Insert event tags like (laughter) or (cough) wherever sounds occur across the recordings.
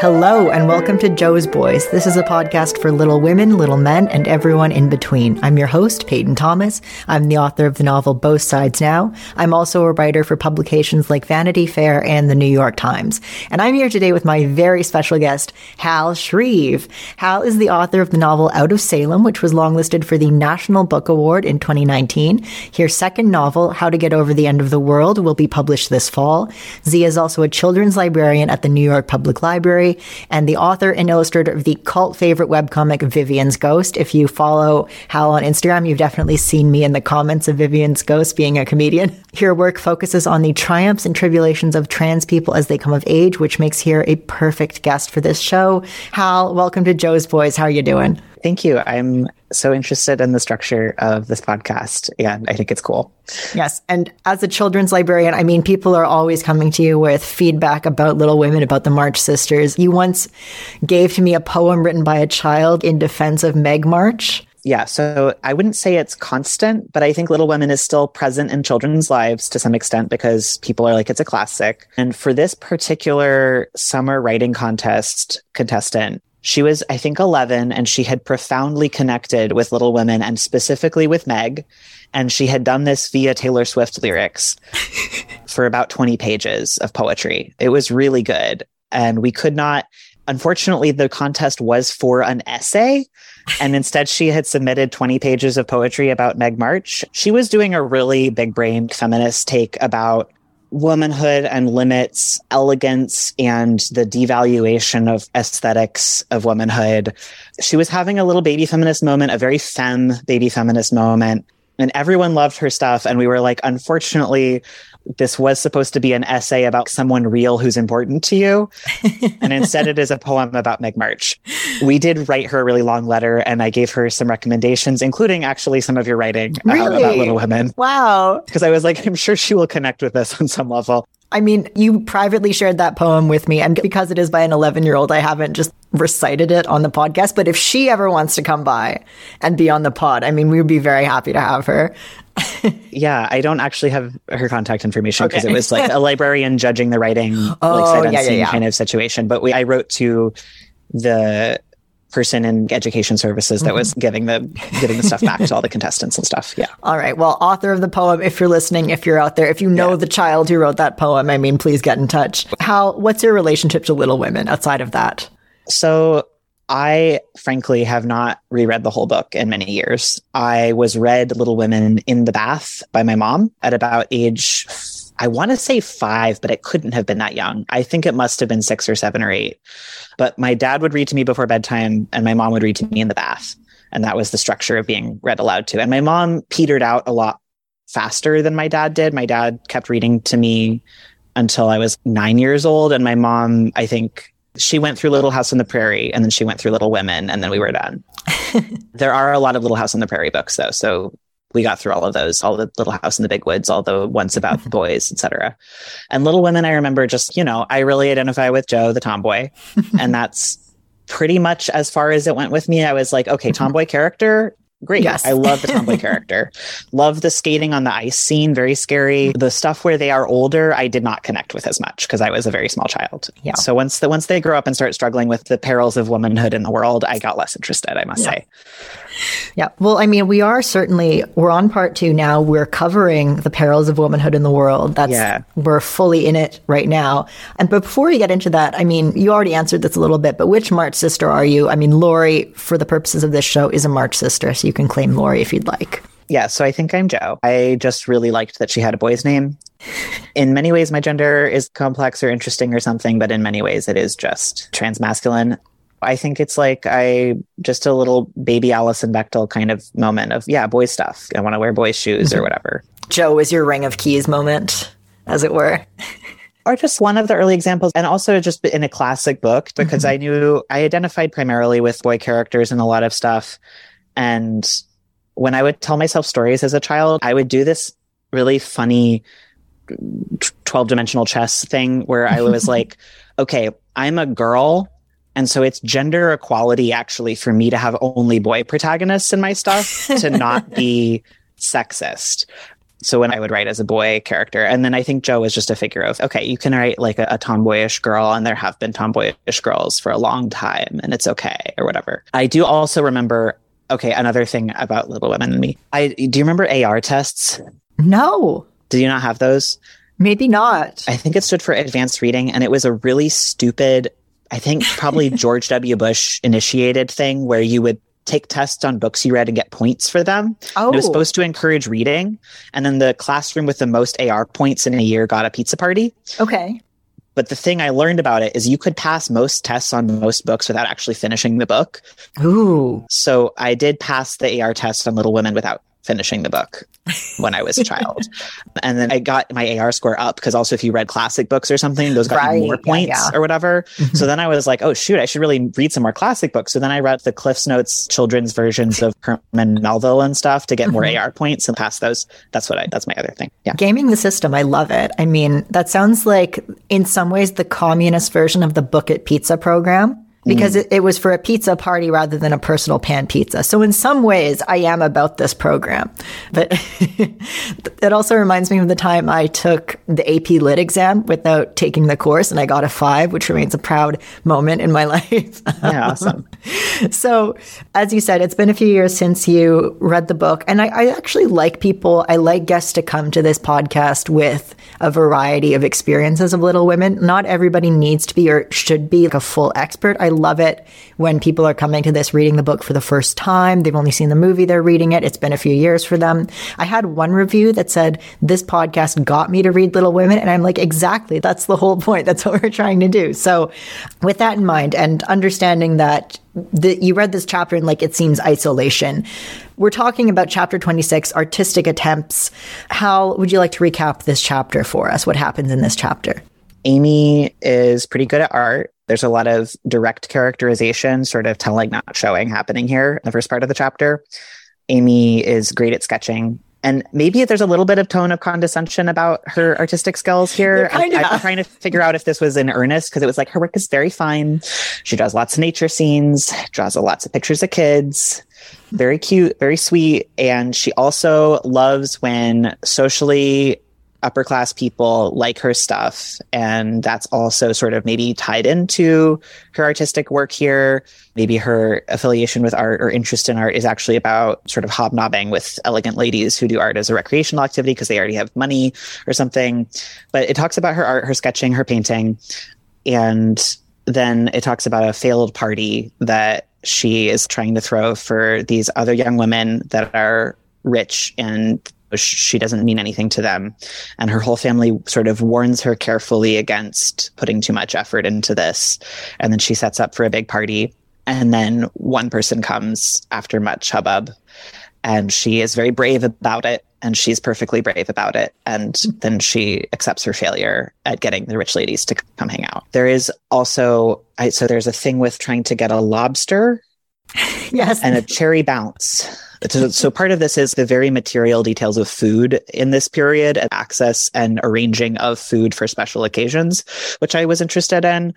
Hello, and welcome to Jo's Boys. This is a podcast for little women, little men, and everyone in between. I'm your host, Peyton Thomas. I'm the author of the novel Both Sides Now. I'm also a writer for publications like Vanity Fair and the New York Times. And I'm here today with my very special guest, Hal Schrieve. Hal is the author of the novel Out of Salem, which was longlisted for the National Book Award in 2019. His second novel, How to Get Over the End of the World, will be published this fall. Zia is also a children's librarian at the New York Public Library and the author and illustrator of the cult favorite webcomic Vivian's Ghost. If you follow Hal on Instagram, you've definitely seen me in the comments of Vivian's Ghost being a comedian. (laughs) Her work focuses on the triumphs and tribulations of trans people as they come of age, which makes her a perfect guest for this show. Hal, welcome to Jo's Boys. How are you doing? Thank you. I'm so interested in the structure of this podcast and I think it's cool. Yes. And as a children's librarian, I mean, people are always coming to you with feedback about Little Women, about the March Sisters. You once gave to me a poem written by a child in defense of Meg March. Yeah, so I wouldn't say it's constant, but I think Little Women is still present in children's lives to some extent because people are like, it's a classic. And for this particular summer writing contest contestant, she was, I think, 11 and she had profoundly connected with Little Women and specifically with Meg. And she had done this via Taylor Swift lyrics (laughs) for about 20 pages of poetry. It was really good. And we could not, unfortunately, the contest was for an essay. And instead, she had submitted 20 pages of poetry about Meg March. She was doing a really big brained feminist take about womanhood and limits elegance and the devaluation of aesthetics of womanhood. She was having a little baby feminist moment, a very femme baby feminist moment. And everyone loved her stuff. And we were like, unfortunately, this was supposed to be an essay about someone real who's important to you. (laughs) and instead, it is a poem about Meg March. We did write her a really long letter, and I gave her some recommendations, including actually some of your writing uh, really? about Little Women. Wow. Because I was like, I'm sure she will connect with this (laughs) on some level. I mean, you privately shared that poem with me, and because it is by an 11 year old, I haven't just recited it on the podcast. But if she ever wants to come by and be on the pod, I mean, we would be very happy to have her. (laughs) yeah, I don't actually have her contact information because okay. it was like a (laughs) librarian judging the writing, oh, like unseen yeah, yeah. kind of situation. But we, I wrote to the person in education services that mm-hmm. was giving the giving the stuff back to all the contestants and stuff. Yeah. All right. Well, author of the poem, if you're listening, if you're out there, if you know yeah. the child who wrote that poem, I mean, please get in touch. How what's your relationship to Little Women outside of that? So I frankly have not reread the whole book in many years. I was read Little Women in the bath by my mom at about age I want to say five, but it couldn't have been that young. I think it must have been six or seven or eight. But my dad would read to me before bedtime and my mom would read to me in the bath. And that was the structure of being read aloud to. And my mom petered out a lot faster than my dad did. My dad kept reading to me until I was nine years old. And my mom, I think she went through Little House on the Prairie and then she went through Little Women and then we were done. (laughs) there are a lot of Little House on the Prairie books though. So we got through all of those, all the Little House in the Big Woods, all the ones about (laughs) boys, etc. And Little Women, I remember just, you know, I really identify with Jo, the tomboy. (laughs) and that's pretty much as far as it went with me. I was like, okay, tomboy character, great. Yes. I love the (laughs) tomboy character. Love the skating on the ice scene, very scary. The stuff where they are older, I did not connect with as much because I was a very small child. Yeah. So once the once they grow up and start struggling with the perils of womanhood in the world, I got less interested, I must yeah. say. Yeah. Well, I mean, we are certainly we're on part two now. We're covering the perils of womanhood in the world. That's yeah. we're fully in it right now. And but before we get into that, I mean, you already answered this a little bit, but which March sister are you? I mean, Laurie, for the purposes of this show, is a March sister, so you can claim Laurie if you'd like. Yeah, so I think I'm Jo. I just really liked that she had a boy's name. In many ways, my gender is complex or interesting or something, but in many ways, it is just transmasculine. I think it's like I just a little baby Alison Bechdel kind of moment of, yeah, boy stuff. I want to wear boys' shoes or mm-hmm. whatever. Jo is your ring of keys moment, as it were. (laughs) or just one of the early examples and also just in a classic book because mm-hmm. I knew I identified primarily with boy characters and a lot of stuff. And when I would tell myself stories as a child, I would do this really funny 12 dimensional chess thing where I was (laughs) like, okay, I'm a girl. And so it's gender equality actually for me to have only boy protagonists in my stuff to not be (laughs) sexist. So when I would write as a boy character, and then I think Jo was just a figure of, okay, you can write like a, a, tomboyish girl, and there have been tomboyish girls for a long time, and it's okay, or whatever. I do also remember, okay, another thing about Little Women and me. I do you remember AR tests? No. Did you not have those? Maybe not. I think it stood for advanced reading, and it was a really stupid, I think probably (laughs) George W. Bush initiated thing where you would take tests on books you read and get points for them. Oh. it was oh. supposed to encourage reading. And then the classroom with the most AR points in a year got a pizza party. Okay. But the thing I learned about it is you could pass most tests on most books without actually finishing the book. Ooh. So I did pass the AR test on Little Women without finishing the book when I was a child. (laughs) and then I got my AR score up because also if you read classic books or something, those got Right. more points Yeah, yeah. or whatever. So then I was like, oh shoot, I should really read some more classic books. So then I read the Cliff's Notes children's versions of Herman Melville and stuff to get more Mm-hmm. AR points and pass those. That's what I that's my other thing. Yeah. Gaming the system, I love it. I mean, that sounds like, in some ways, the communist version of the Book It Pizza program. Because mm. it, it was for a pizza party rather than a personal pan pizza. So in some ways, I am about this program. But (laughs) it also reminds me of the time I took the AP Lit exam without taking the course and I got a five, which remains a proud moment in my (laughs) life. Yeah, awesome. (laughs) So, as you said, it's been a few years since you read the book. And I, I actually like people, I like guests to come to this podcast with a variety of experiences of Little Women. Not everybody needs to be or should be like a full expert. I love it when people are coming to this reading the book for the first time. They've only seen the movie, they're reading it. It's been a few years for them. I had one review that said, This podcast got me to read Little Women. And I'm like, Exactly. That's the whole point. That's what we're trying to do. So, with that in mind and understanding that the, you read this chapter and like it seems isolation. We're talking about chapter 26, artistic attempts. How would you like to recap this chapter for us? What happens in this chapter? Amy is pretty good at art. There's a lot of direct characterization, sort of telling, not showing, happening here in the first part of the chapter. Amy is great at sketching. And maybe there's a little bit of tone of condescension about her artistic skills here. I, am trying to figure out if this was in earnest because it was like her work is very fine. She draws lots of nature scenes, draws lots of pictures of kids. Very cute, very sweet. And she also loves when socially upper class people like her stuff. And that's also sort of maybe tied into her artistic work here. Maybe her affiliation with art or interest in art is actually about sort of hobnobbing with elegant ladies who do art as a recreational activity because they already have money or something. But it talks about her art, her sketching, her painting. And then it talks about a failed party that she is trying to throw for these other young women that are rich and she doesn't mean anything to them. And her whole family sort of warns her carefully against putting too much effort into this. And then she sets up for a big party. And then one person comes after much hubbub. And she is very brave about it. And she's perfectly brave about it. And then she accepts her failure at getting the rich ladies to come hang out. There is also, I, so there's a thing with trying to get a lobster (laughs) Yes. and a cherry bounce. So, so part of this is the very material details of food in this period and access and arranging of food for special occasions, which I was interested in.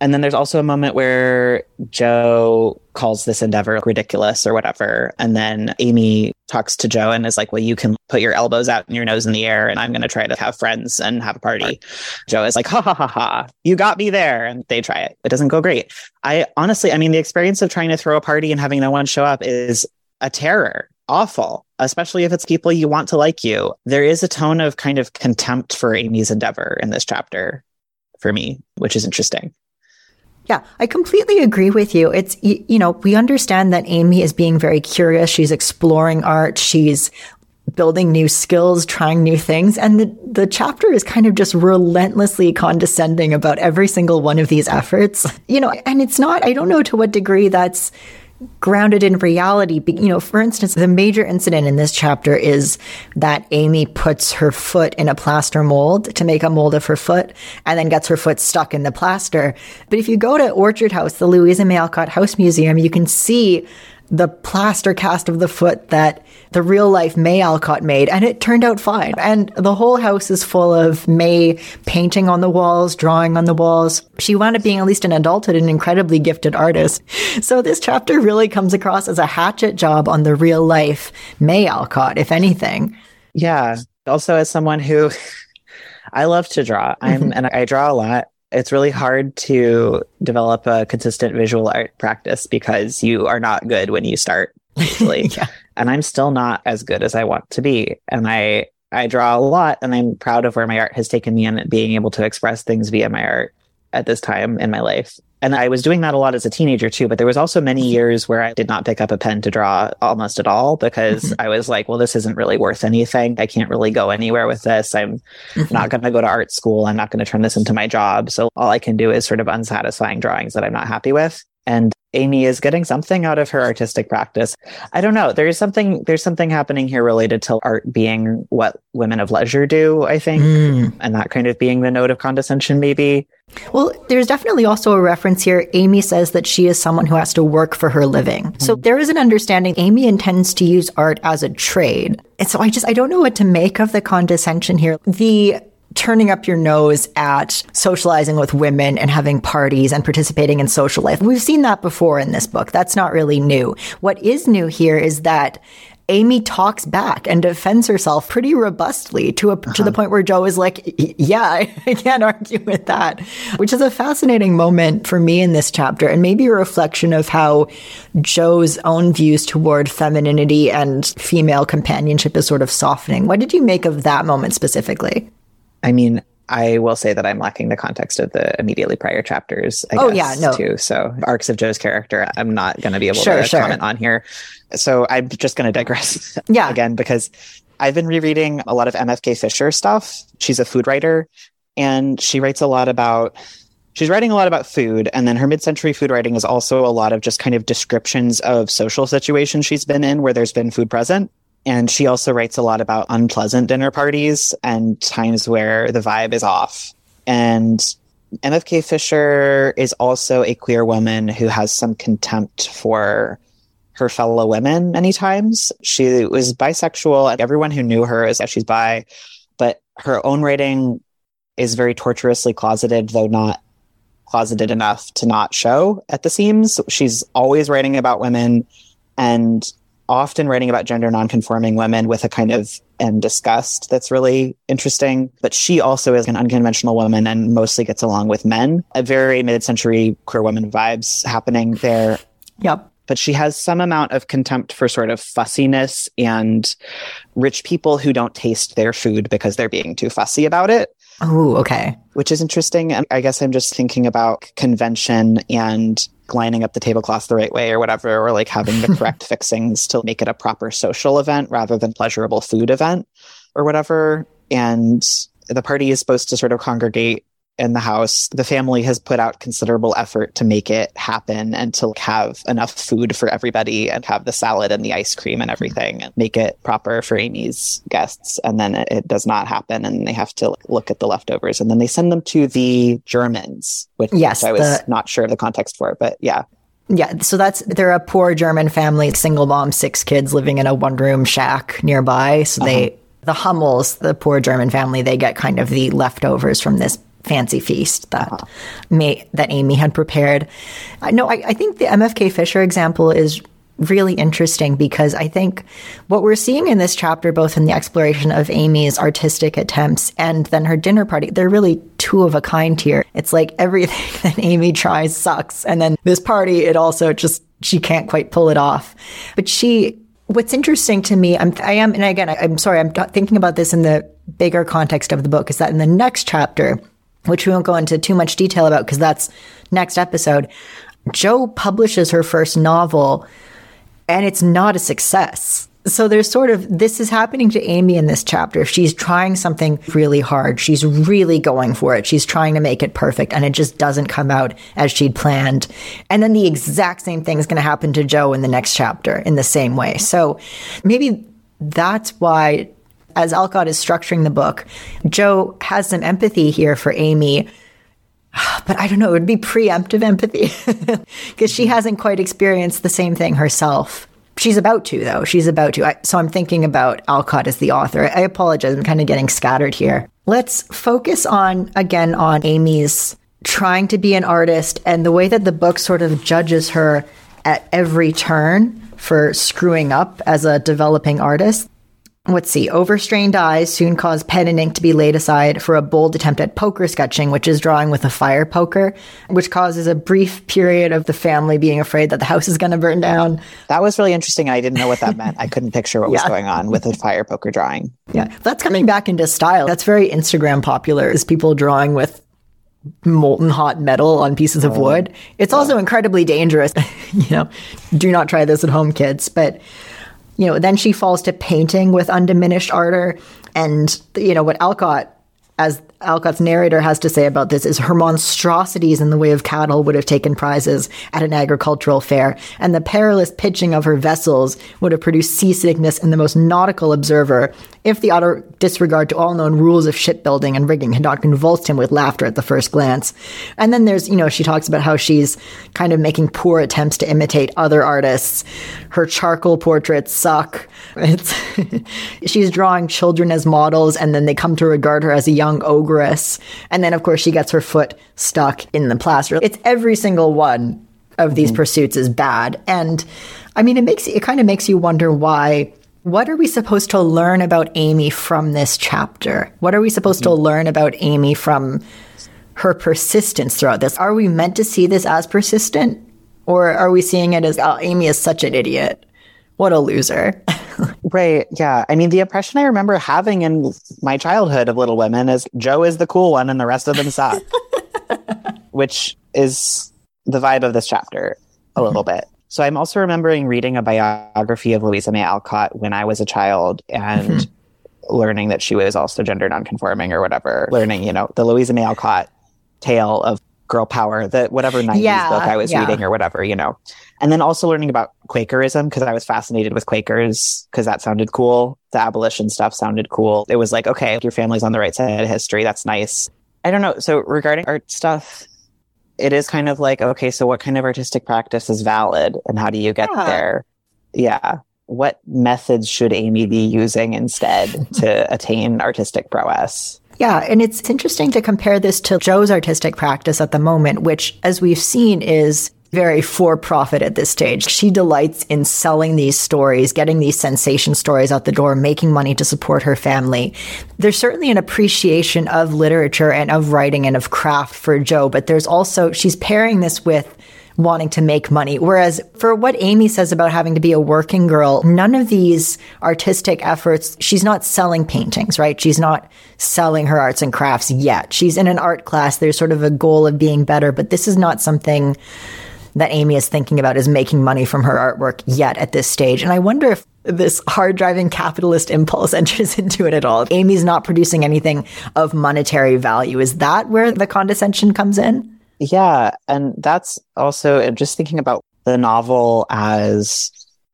And then there's also a moment where Jo calls this endeavor ridiculous or whatever. And then Amy talks to Jo and is like, well, you can put your elbows out and your nose in the air and I'm going to try to have friends and have a party. Jo is like, ha ha ha ha, you got me there. And they try it. It doesn't go great. I honestly, I mean, the experience of trying to throw a party and having no one show up is a terror. Awful, especially if it's people you want to like you. There is a tone of kind of contempt for Amy's endeavor in this chapter for me, which is interesting. Yeah, I completely agree with you. It's, you, know, we understand that Amy is being very curious. She's exploring art. She's building new skills, trying new things. And the, the chapter is kind of just relentlessly condescending about every single one of these efforts. You know, and it's not, I don't know to what degree that's grounded in reality. You know, for instance, the major incident in this chapter is that Amy puts her foot in a plaster mold to make a mold of her foot and then gets her foot stuck in the plaster. But if you go to Orchard House, the Louisa May Alcott House Museum, you can see the plaster cast of the foot that the real life May Alcott made, and it turned out fine. And the whole house is full of May painting on the walls, drawing on the walls. She wound up being at least an adulthood an incredibly gifted artist. So this chapter really comes across as a hatchet job on the real life May Alcott, if anything. Yeah. Also, as someone who (laughs) I love to draw, I'm mm-hmm. and I draw a lot. It's really hard to develop a consistent visual art practice because you are not good when you start. (laughs) Usually. yeah. And I'm still not as good as I want to be. And I I draw a lot and I'm proud of where my art has taken me and being able to express things via my art at this time in my life. And I was doing that a lot as a teenager too, but there was also many years where I did not pick up a pen to draw almost at all because mm-hmm. I was like, well, this isn't really worth anything. I can't really go anywhere with this. I'm mm-hmm. not going to go to art school. I'm not going to turn this into my job. So all I can do is sort of unsatisfying drawings that I'm not happy with. And Amy is getting something out of her artistic practice. I don't know. There's something there's something happening here related to art being what women of leisure do, I think. Mm. And that kind of being the note of condescension maybe. Well, there's definitely also a reference here. Amy says that she is someone who has to work for her living. Mm. So there is an understanding Amy intends to use art as a trade. And so I just I don't know what to make of the condescension here. The turning up your nose at socializing with women and having parties and participating in social life. We've seen that before in this book. That's not really new. What is new here is that Amy talks back and defends herself pretty robustly to a, uh-huh. to the uh-huh. point where Jo is like, "Yeah, I, (laughs) I can't argue with that," which is a fascinating moment for me in this chapter, and maybe a reflection of how Jo's own views toward femininity and female companionship is sort of softening. What did you make of that moment specifically? I mean, I will say that I'm lacking the context of the immediately prior chapters. I oh guess, yeah, no. Too. So arcs of Jo's character, I'm not going to be able sure, to sure. comment on here. So I'm just going to digress. (laughs) Yeah. again because I've been rereading a lot of MFK Fisher stuff. She's a food writer, and she writes a lot about. She's writing a lot about food, and then her mid-century food writing is also a lot of just kind of descriptions of social situations she's been in where there's been food present. And she also writes a lot about unpleasant dinner parties and times where the vibe is off. And MFK Fisher is also a queer woman who has some contempt for her fellow women many times. She was bisexual, and everyone who knew her is that she's bi, but her own writing is very tortuously closeted, though not closeted enough to not show at the seams. She's always writing about women and often writing about gender nonconforming women with a kind of and disgust that's really interesting. But she also is an unconventional woman and mostly gets along with men. A very mid-century queer woman vibes happening there. Yep. But she has some amount of contempt for sort of fussiness and rich people who don't taste their food because they're being too fussy about it. Oh, okay. Which is interesting. And I guess I'm just thinking about convention and lining up the tablecloth the right way or whatever, or like having the (laughs) correct fixings to make it a proper social event rather than pleasurable food event or whatever. And the party is supposed to sort of congregate in the house. The family has put out considerable effort to make it happen and to have enough food for everybody and have the salad and the ice cream and everything and make it proper for Amy's guests. And then it, it does not happen and they have to look at the leftovers and then they send them to the Germans, which, yes, which I was the- not sure of the context for, but yeah. Yeah, so that's they're a poor German family, single mom, six kids living in a one room shack nearby. So uh-huh. they the Hummels, the poor German family, they get kind of the leftovers from this fancy feast that uh-huh. May, that Amy had prepared. Uh, no, I, I think the MFK Fisher example is really interesting because I think what we're seeing in this chapter, both in the exploration of Amy's artistic attempts and then her dinner party, they're really two of a kind here. It's like everything (laughs) that Amy tries sucks. And then this party, it also just, she can't quite pull it off. But she, what's interesting to me, I'm, I am, and again, I, I'm sorry, I'm thinking about this in the bigger context of the book, is that in the next chapter, which we won't go into too much detail about because that's next episode. Jo publishes her first novel and it's not a success. So there's sort of this is happening to Amy in this chapter. She's trying something really hard. She's really going for it. She's trying to make it perfect and it just doesn't come out as she'd planned. And then the exact same thing is going to happen to Jo in the next chapter in the same way. So maybe that's why as Alcott is structuring the book, Jo has some empathy here for Amy. (sighs) But I don't know, it would be preemptive empathy (laughs) because she hasn't quite experienced the same thing herself. She's about to, though. She's about to. I, so I'm thinking about Alcott as the author. I apologize. I'm kind of getting scattered here. Let's focus on, again, on Amy's trying to be an artist and the way that the book sort of judges her at every turn for screwing up as a developing artist Let's see. Overstrained eyes soon cause pen and ink to be laid aside for a bold attempt at poker sketching, which is drawing with a fire poker, which causes a brief period of the family being afraid that the house is going to burn down. That was really interesting. I didn't know what that meant. I couldn't picture what yeah. was going on with a fire poker drawing. Yeah, that's coming back into style. That's very Instagram popular. Is people drawing with molten hot metal on pieces of oh. wood. It's yeah. also incredibly dangerous. (laughs) you know, do not try this at home, kids. But you know, then she falls to painting with undiminished ardor. And, you know, what Alcott, as Alcott's narrator has to say about this is her monstrosities in the way of cattle would have taken prizes at an agricultural fair, and the perilous pitching of her vessels would have produced seasickness in the most nautical observer if the utter disregard to all known rules of shipbuilding and rigging had not convulsed him with laughter at the first glance. And then there's, you know, she talks about how she's kind of making poor attempts to imitate other artists. Her charcoal portraits suck. It's (laughs) she's drawing children as models, and then they come to regard her as a young ogre progress. And then, of course, she gets her foot stuck in the plaster. It's every single one of these mm-hmm. pursuits is bad. And I mean, it makes it kind of makes you wonder why. What are we supposed to learn about Amy from this chapter? What are we supposed mm-hmm. to learn about Amy from her persistence throughout this? Are we meant to see this as persistent? Or are we seeing it as, oh, Amy is such an idiot? What a loser. (laughs) right. Yeah. I mean, the impression I remember having in my childhood of Little Women is Jo is the cool one and the rest of them suck, (laughs) which is the vibe of this chapter a little mm-hmm. bit. So I'm also remembering reading a biography of Louisa May Alcott when I was a child and mm-hmm. learning that she was also gender nonconforming or whatever. Learning, you know, the Louisa May Alcott tale of girl power, the whatever 90s yeah, book I was yeah. reading or whatever, you know. And then also learning about Quakerism because I was fascinated with Quakers because that sounded cool. The abolition stuff sounded cool. It was like, okay, your family's on the right side of history. That's nice. I don't know. So regarding art stuff, it is kind of like, okay, so what kind of artistic practice is valid and how do you get yeah. there? Yeah. What methods should Amy be using instead to (laughs) attain artistic prowess? Yeah, and it's interesting to compare this to Jo's artistic practice at the moment, which, as we've seen, is very for profit at this stage. She delights in selling these stories, getting these sensation stories out the door, making money to support her family. There's certainly an appreciation of literature and of writing and of craft for Jo, but there's also, she's pairing this with wanting to make money. Whereas for what Amy says about having to be a working girl, none of these artistic efforts, she's not selling paintings, right? She's not selling her arts and crafts yet. She's in an art class. There's sort of a goal of being better, but this is not something that Amy is thinking about is making money from her artwork yet at this stage. And I wonder if this hard driving capitalist impulse (laughs) enters into it at all. Amy's not producing anything of monetary value. Is that where the condescension comes in? Yeah. And that's also uh, just thinking about the novel as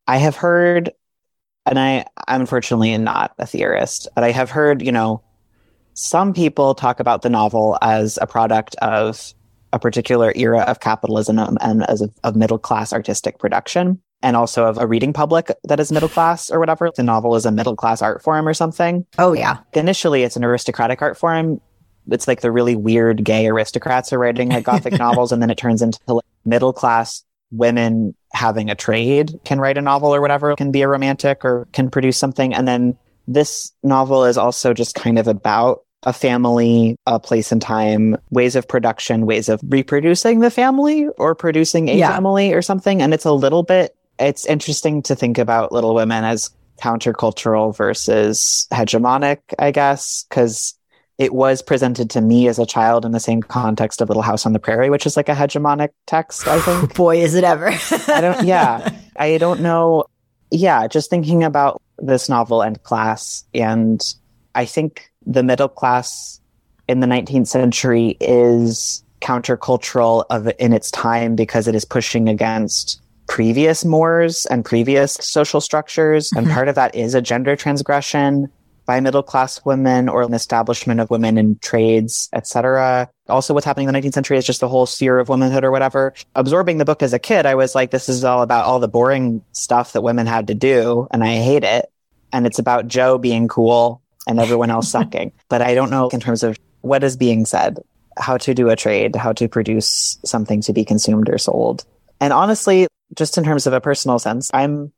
I have heard, and I, I'm unfortunately not a theorist, but I have heard, you know, some people talk about the novel as a product of a particular era of capitalism and as a, of middle class artistic production and also of a reading public that is middle class or whatever. The novel is a middle class art form or something. Oh, yeah. Initially, it's an aristocratic art form it's like the really weird gay aristocrats are writing like gothic (laughs) novels and then it turns into like middle class women having a trade can write a novel or whatever can be a romantic or can produce something and then this novel is also just kind of about a family, a place and time, ways of production, ways of reproducing the family or producing a yeah. family or something. And it's a little bit, it's interesting to think about Little Women as countercultural versus hegemonic, I guess, because it was presented to me as a child in the same context of Little House on the Prairie, which is like a hegemonic text, I think. (laughs) Boy, is it ever. I don't, yeah. (laughs) I don't know. Yeah, just thinking about this novel and class. And I think the middle class in the 19th century is countercultural of in its time because it is pushing against previous mores and previous social structures. And mm-hmm. part of that is a gender transgression by middle class women or an establishment of women in trades, etc. Also, what's happening in the 19th century is just the whole sphere of womanhood or whatever. Absorbing the book as a kid, I was like, this is all about all the boring stuff that women had to do, and I hate it. And it's about Jo being cool and everyone else (laughs) sucking. But I don't know in terms of what is being said, how to do a trade, how to produce something to be consumed or sold. And honestly, just in terms of a personal sense, I'm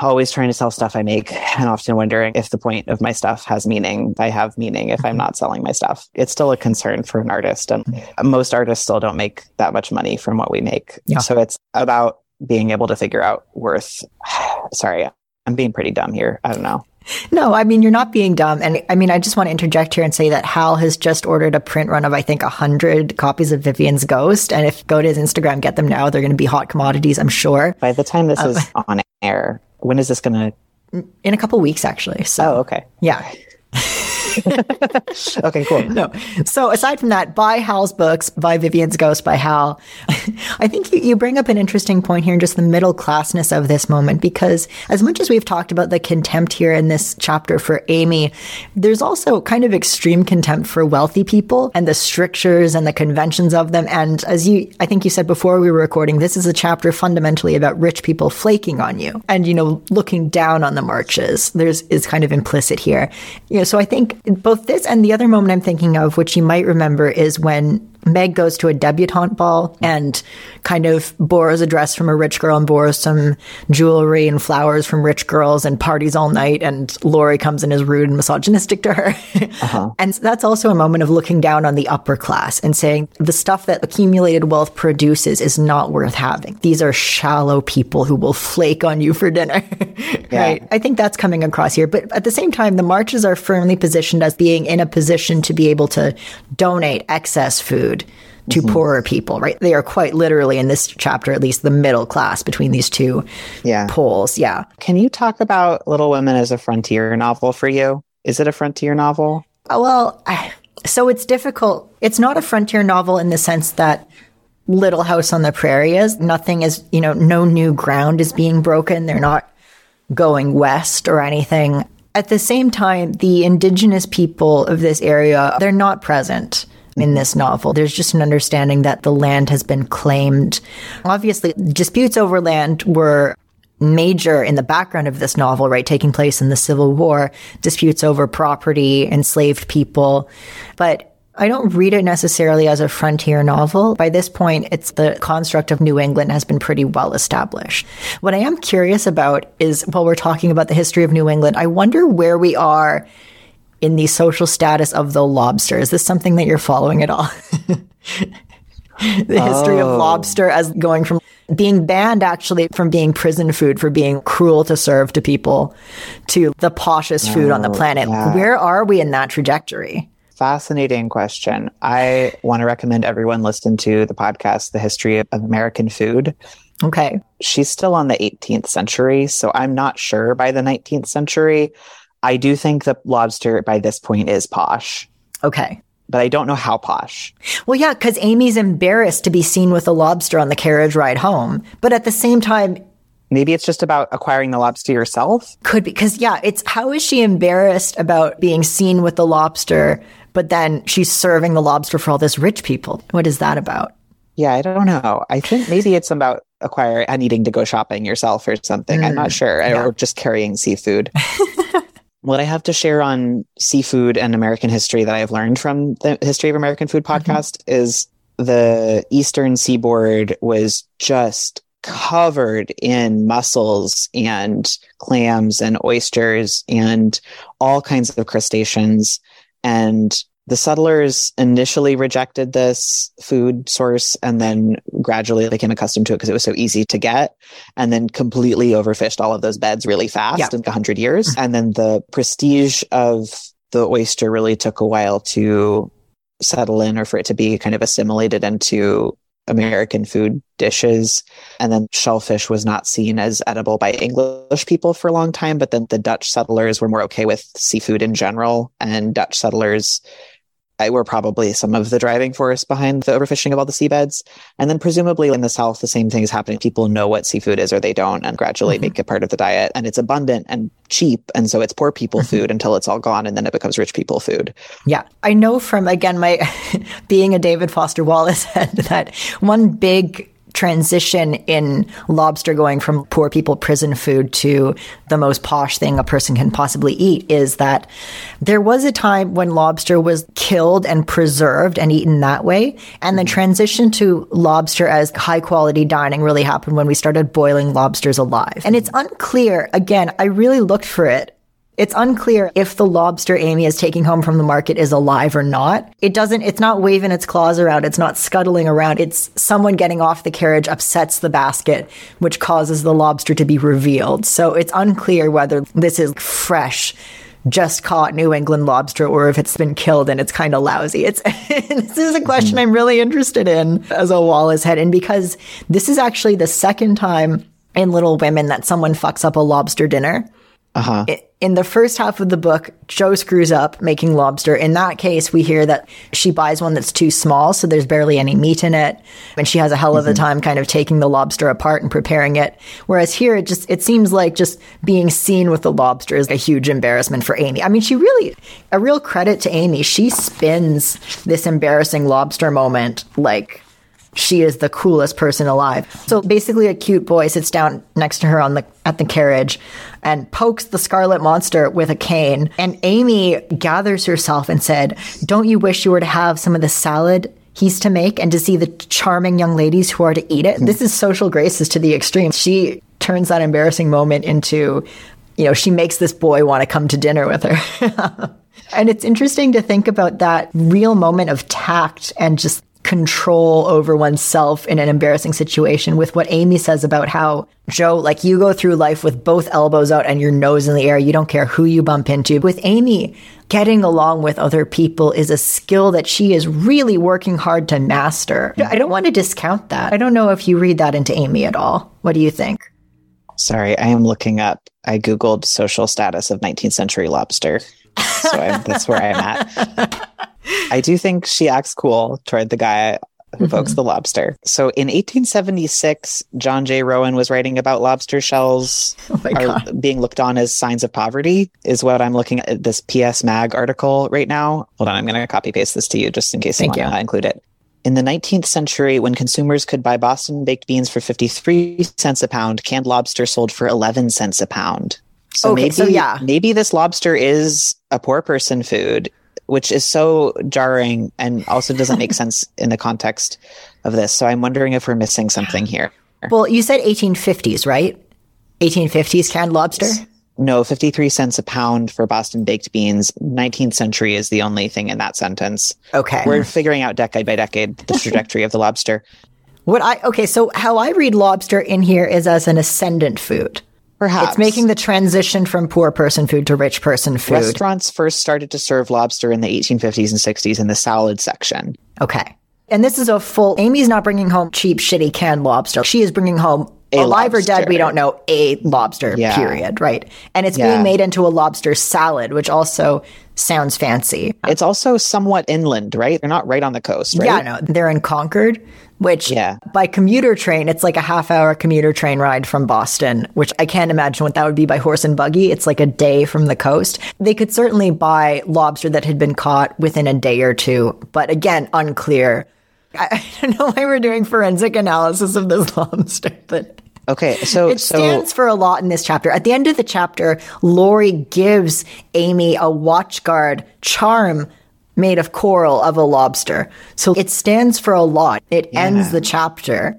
always trying to sell stuff I make and often wondering if the point of my stuff has meaning. I have meaning if I'm not selling my stuff. It's still a concern for an artist. And mm-hmm. most artists still don't make that much money from what we make. Yeah. So it's about being able to figure out worth. (sighs) Sorry, I'm being pretty dumb here. I don't know. No, I mean, you're not being dumb. And I mean, I just want to interject here and say that Hal has just ordered a print run of, I think, 100 copies of Vivian's Ghost. And if go to his Instagram, get them now, they're going to be hot commodities, I'm sure. By the time this um, is on air, when is this going to? In a couple weeks, actually. So, Oh, okay. yeah. (laughs) (laughs) Okay, cool. No. So aside from that, buy Hal's books, buy Vivian's Ghost by Hal. (laughs) I think you, you bring up an interesting point here in just the middle classness of this moment, because as much as we've talked about the contempt here in this chapter for Amy, there's also kind of extreme contempt for wealthy people and the strictures and the conventions of them. And as you, I think you said before we were recording, this is a chapter fundamentally about rich people flaking on you and, you know, looking down on the marches. There's, is kind of implicit here. You know, so I think both this and the other moment I'm thinking of, which you might remember, is when Meg goes to a debutante ball and kind of borrows a dress from a rich girl and borrows some jewelry and flowers from rich girls and parties all night. And Laurie comes in as rude and misogynistic to her. Uh-huh. (laughs) and that's also a moment of looking down on the upper class and saying the stuff that accumulated wealth produces is not worth having. These are shallow people who will flake on you for dinner. (laughs) right. I think that's coming across here. But at the same time, the marches are firmly positioned as being in a position to be able to donate excess food to poorer people, right? They are quite literally in this chapter, at least the middle class between these two Yeah. poles. Yeah. Can you talk about Little Women as a frontier novel for you? Is it a frontier novel? Uh, Well, I- so it's difficult. It's not a frontier novel in the sense that Little House on the Prairie is. Nothing is, you know, no new ground is being broken. They're not going west or anything. At the same time, the indigenous people of this area, they're not present in this novel. There's just an understanding that the land has been claimed. Obviously, disputes over land were major in the background of this novel, right? Taking place in the Civil War, disputes over property, enslaved people. But I don't read it necessarily as a frontier novel. By this point, it's the construct of New England has been pretty well established. What I am curious about is while we're talking about the history of New England, I wonder where we are in the social status of the lobster. Is this something that you're following at all? (laughs) the history of oh. lobster as going from being banned actually from being prison food for being cruel to serve to people to the poshest food on the oh, planet. yeah. Where are we in that trajectory? Fascinating question. I want to recommend everyone listen to the podcast, The History of American Food. Okay. She's still on the 18th century, so I'm not sure by the 19th century. I do think the lobster by this point is posh, Okay. but I don't know how posh. Well, yeah, because Amy's embarrassed to be seen with a lobster on the carriage ride home. But at the same time, Maybe it's just about acquiring the lobster yourself. could be, because yeah, it's how is she embarrassed about being seen with the lobster, but then she's serving the lobster for all this rich people? What is that about? Yeah, I don't know. I think maybe it's about acquiring and needing to go shopping yourself or something. I'm not mm, sure. Or just carrying seafood. (laughs) what I have to share on seafood and American history that I've learned from the History of American Food mm-hmm. podcast is the Eastern seaboard was just covered in mussels and clams and oysters and all kinds of crustaceans. And the settlers initially rejected this food source and then gradually became accustomed to it because it was so easy to get and then completely overfished all of those beds really fast Yeah. in 100 years. Mm-hmm. And then the prestige of the oyster really took a while to settle in or for it to be kind of assimilated into American food dishes. And then shellfish was not seen as edible by English people for a long time, but then the Dutch settlers were more okay with seafood in general. And Dutch settlers were probably some of the driving force behind the overfishing of all the seabeds. And then presumably in the South, the same thing is happening. People know what seafood is or they don't and gradually mm-hmm. make it part of the diet. And it's abundant and cheap. And so it's poor people mm-hmm. food until it's all gone and then it becomes rich people food. Yeah, I know from again my (laughs) being a David Foster Wallace (laughs) head that one big transition in lobster going from poor people prison food to the most posh thing a person can possibly eat is that there was a time when lobster was killed and preserved and eaten that way. And the mm-hmm. transition to lobster as high quality dining really happened when we started boiling lobsters alive. And it's mm-hmm. unclear. Again, I really looked for it it's unclear if the lobster Amy is taking home from the market is alive or not. It doesn't, it's not waving its claws around. It's not scuttling around. It's someone getting off the carriage upsets the basket, which causes the lobster to be revealed. So it's unclear whether this is fresh just caught New England lobster or if it's been killed and it's kind of lousy. It's (laughs) this is a question mm-hmm. I'm really interested in as a Wallace head, and because this is actually the second time in Little Women that someone fucks up a lobster dinner. Uh-huh. In the first half of the book, Joe screws up making lobster. In that case, we hear that she buys one that's too small, so there's barely any meat in it, and she has a hell of a mm-hmm. time kind of taking the lobster apart and preparing it. Whereas here, it just it seems like just being seen with the lobster is a huge embarrassment for Amy. I mean, she really a real credit to Amy. She spins this embarrassing lobster moment like she is the coolest person alive. So basically a cute boy sits down next to her on the at the carriage and pokes the scarlet monster with a cane and Amy gathers herself and said, "Don't you wish you were to have some of the salad he's to make and to see the charming young ladies who are to eat it?" This is social graces to the extreme. She turns that embarrassing moment into you know, she makes this boy want to come to dinner with her. (laughs) and it's interesting to think about that real moment of tact and just control over oneself in an embarrassing situation with what Amy says about how Jo, like you go through life with both elbows out and your nose in the air. You don't care who you bump into. With Amy, getting along with other people is a skill that she is really working hard to master. I don't want to discount that. I don't know if you read that into Amy at all. What do you think? Sorry, I am looking up. I Googled social status of 19th century lobster. So I, that's where I'm at. (laughs) I do think she acts cool toward the guy who mm-hmm. the lobster. So in 1876, John J. Rowan was writing about lobster shells (laughs) oh are being looked on as signs of poverty, is what I'm looking at this PS Mag article right now. Hold on, I'm going to copy paste this to you just in case Thank you want to include it. In the 19th century, when consumers could buy Boston baked beans for 53 cents a pound, canned lobster sold for 11 cents a pound. So okay, maybe, so yeah. maybe this lobster is a poor person food which is so jarring and also doesn't make (laughs) sense in the context of this. So I'm wondering if we're missing something here. Well, you said 1850s, right? 1850s canned lobster? No, 53 cents a pound for Boston baked beans. 19th century is the only thing in that sentence. Okay. We're figuring out decade by decade the (laughs) trajectory of the lobster. What I okay, so how I read lobster in here is as an ascendant food. Perhaps. It's making the transition from poor person food to rich person food. Restaurants first started to serve lobster in the 1850s and 60s in the salad section. Okay. And this is a full, Amy's not bringing home cheap, shitty canned lobster. She is bringing home a alive lobster. or dead, we don't know, a lobster, yeah. period, right? And it's yeah. being made into a lobster salad, which also sounds fancy. It's also somewhat inland, right? They're not right on the coast, right? Yeah, no, they're in Concord which yeah. by commuter train, it's like a half hour commuter train ride from Boston, which I can't imagine what that would be by horse and buggy. It's like a day from the coast. They could certainly buy lobster that had been caught within a day or two, but again, unclear. I, (laughs) I don't know why we're doing forensic analysis of this (laughs) lobster, but Okay, so it stands so, for a lot in this chapter. At the end of the chapter, Laurie gives Amy a watchguard charm made of coral of a lobster. So it stands for a lot. It yeah. ends the chapter.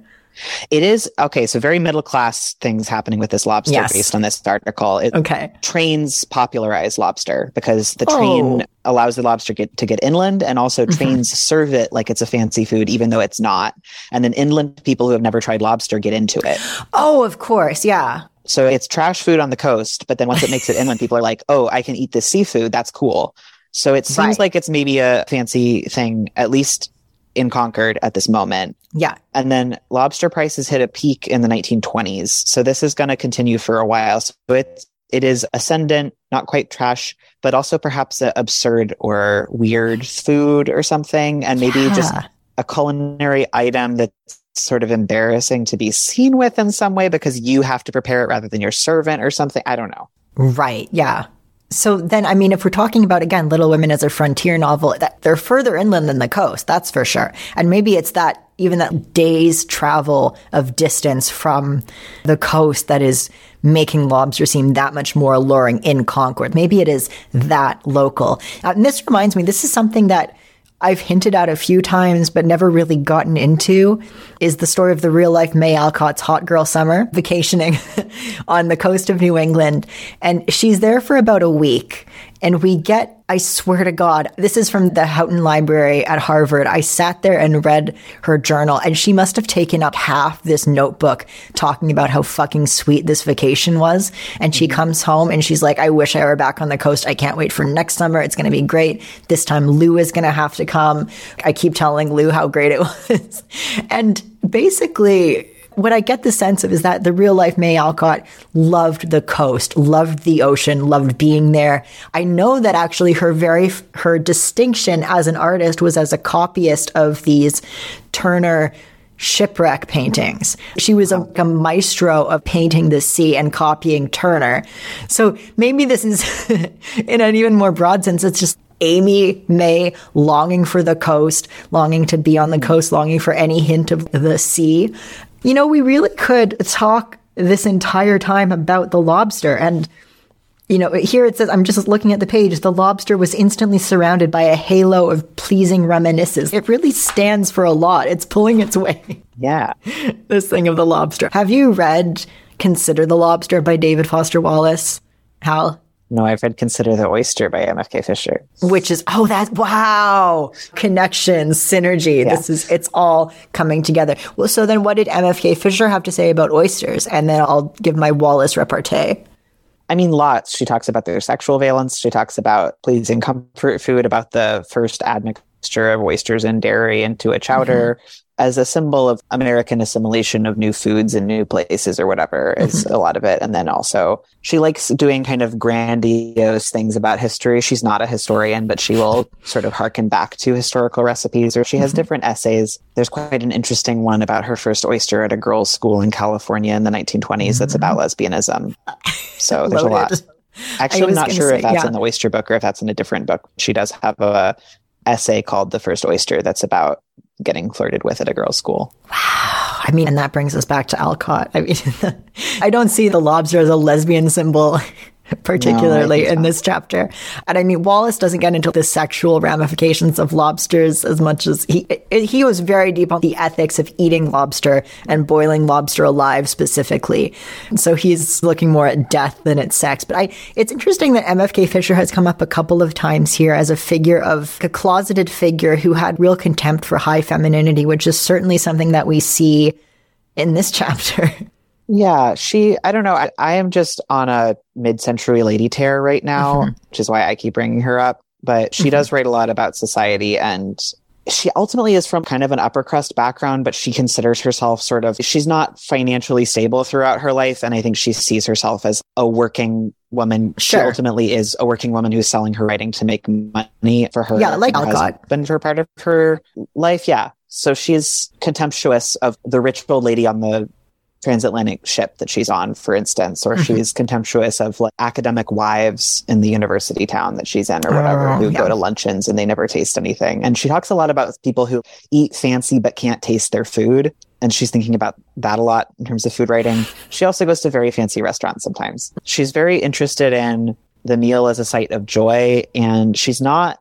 It is okay. So very middle class things happening with this lobster yes. based on this article. It, okay. Trains popularize lobster because the train oh. allows the lobster get, to get inland and also mm-hmm. trains serve it like it's a fancy food, even though it's not. And then inland people who have never tried lobster get into it. Oh, of course. Yeah. So it's trash food on the coast, but then once it makes it inland, people are like, oh, I can eat this seafood. That's cool. So it seems right. like it's maybe a fancy thing, at least in Concord at this moment. Yeah. And then lobster prices hit a peak in the 1920s. So this is going to continue for a while. So it's, it is ascendant, not quite trash, but also perhaps an absurd or weird food or something. And maybe yeah. just a culinary item that's sort of embarrassing to be seen with in some way because you have to prepare it rather than your servant or something. I don't know. Right. Yeah. So then, I mean, if we're talking about again, Little Women as a frontier novel, that they're further inland than the coast, that's for sure. And maybe it's that even that day's travel of distance from the coast that is making lobster seem that much more alluring in Concord. Maybe it is that local. Uh, and this reminds me, this is something that I've hinted at a few times, but never really gotten into is the story of the real life May Alcott's hot girl summer vacationing (laughs) on the coast of New England. And she's there for about a week. And we get, I swear to God, this is from the Houghton Library at Harvard. I sat there and read her journal, and she must have taken up half this notebook talking about how fucking sweet this vacation was. And she mm-hmm. comes home and she's like, I wish I were back on the coast. I can't wait for next summer. It's going to be great. This time Lou is going to have to come. I keep telling Lou how great it (laughs) was. and basically, what I get the sense of is that the real life May Alcott loved the coast, loved the ocean, loved being there. I know that actually her very, her distinction as an artist was as a copyist of these Turner shipwreck paintings. She was a, a, maestro of painting the sea and copying Turner. So maybe this is (laughs) in an even more broad sense, it's just Amy May longing for the coast, longing to be on the coast, longing for any hint of the sea. You know, we really could talk this entire time about the lobster. And, you know, here it says, I'm just looking at the page, the lobster was instantly surrounded by a halo of pleasing reminiscences. It really stands for a lot. It's pulling its way. Yeah. (laughs) this thing of the lobster. Have you read Consider the Lobster by David Foster Wallace? Hal? No, I've read Consider the Oyster by MFK Fisher. Which is, oh, that, wow. Connection, synergy. Yeah. This is, it's all coming together. Well, so then what did MFK Fisher have to say about oysters? And then I'll give my Wallace repartee. I mean, lots. She talks about their sexual valence. She talks about pleasing comfort food, about the first admixture of oysters and dairy into a chowder. Mm-hmm as a symbol of American assimilation of new foods and new places or whatever is mm-hmm. a lot of it. And then also she likes doing kind of grandiose things about history. She's not a historian, but she will sort of harken back to historical recipes or she has mm-hmm. different essays. There's quite an interesting one about her first oyster at a girls' school in California in the 1920s mm-hmm. that's about lesbianism. So (laughs) there's a lot. Actually, I'm not sure say, if that's yeah. in the oyster book or if that's in a different book. She does have a essay called The First Oyster that's about getting flirted with at a girls' school. Wow. I mean, and that brings us back to Alcott. I mean, (laughs) I don't see the lobster as a lesbian symbol (laughs) (laughs) particularly no, in this chapter. And I mean, Wallace doesn't get into the sexual ramifications of lobsters as much as he he was very deep on the ethics of eating lobster and boiling lobster alive specifically. So he's looking more at death than at sex. But I, it's interesting that MFK Fisher has come up a couple of times here as a figure of a closeted figure who had real contempt for high femininity, which is certainly something that we see in this (laughs) chapter. Yeah, she, I don't know. I, I am just on a mid century lady tear right now, mm-hmm. which is why I keep bringing her up. But she mm-hmm. does write a lot about society and she ultimately is from kind of an upper crust background, but she considers herself sort of, she's not financially stable throughout her life. And I think she sees herself as a working woman. Sure. She ultimately is a working woman who's selling her writing to make money for her. Yeah, like husband for part of her life. Yeah. So she's contemptuous of the rich old lady on the transatlantic ship that she's on, for instance, or mm-hmm. she's contemptuous of like academic wives in the university town that she's in or whatever, oh, who yeah. go to luncheons and they never taste anything. And she talks a lot about people who eat fancy but can't taste their food. And she's thinking about that a lot in terms of food writing. She also goes to very fancy restaurants sometimes. She's very interested in the meal as a site of joy, and she's not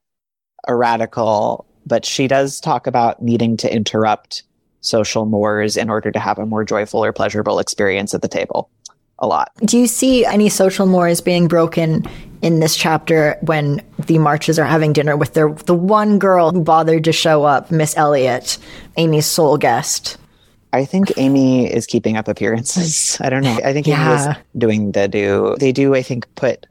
a radical, but she does talk about needing to interrupt social mores in order to have a more joyful or pleasurable experience at the table a lot. Do you see any social mores being broken in this chapter when the marches are having dinner with their the one girl who bothered to show up, Miss Elliot, Amy's sole guest? I think Amy is keeping up appearances. I don't know. I think yeah. Amy is doing the do. They do, I think, put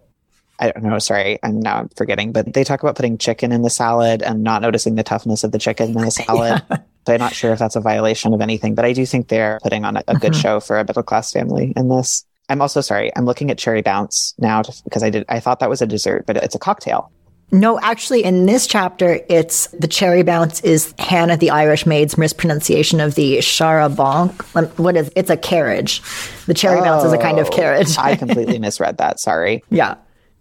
I don't know. Sorry, I'm now forgetting, but they talk about putting chicken in the salad and not noticing the toughness of the chicken in the (laughs) salad. yeah. I'm not sure if that's a violation of anything, but I do think they're putting on a, a good mm-hmm. show for a middle class family in this. I'm also sorry. I'm looking at cherry bounce now because I did. I thought that was a dessert, but it's a cocktail. No, actually, in this chapter, it's the cherry bounce is Hannah the Irish maid's mispronunciation of the char-à-banc. Um, what is? It's a carriage. The cherry oh, bounce is a kind of oh, carriage. I completely misread that. Sorry. (laughs) Yeah.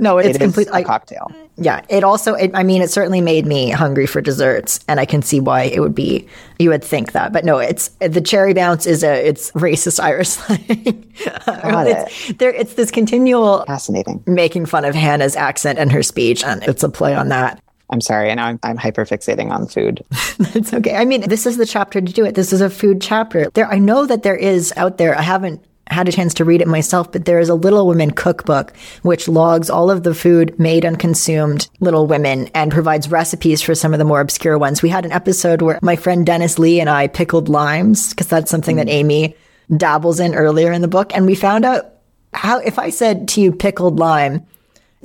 No, it's It complete. a I- cocktail. Yeah, it also, it, I mean, it certainly made me hungry for desserts, and I can see why it would be. You would think that, but no, it's the cherry bounce is a it's racist Irish (laughs) slang. Got it's, there, it's this continual Fascinating. making fun of Hannah's accent and her speech, and it's a play on that. I'm sorry, and I'm, I'm hyperfixating on food. (laughs) It's okay. I mean, this is the chapter to do it. This is a food chapter. There, I know that there is out there. I haven't had a chance to read it myself, but there is a Little Women cookbook which logs all of the food made and consumed Little Women and provides recipes for some of the more obscure ones. We had an episode where my friend Dennis Lee and I pickled limes because that's something that mm. Amy dabbles in earlier in the book, and we found out how if I said to you pickled lime.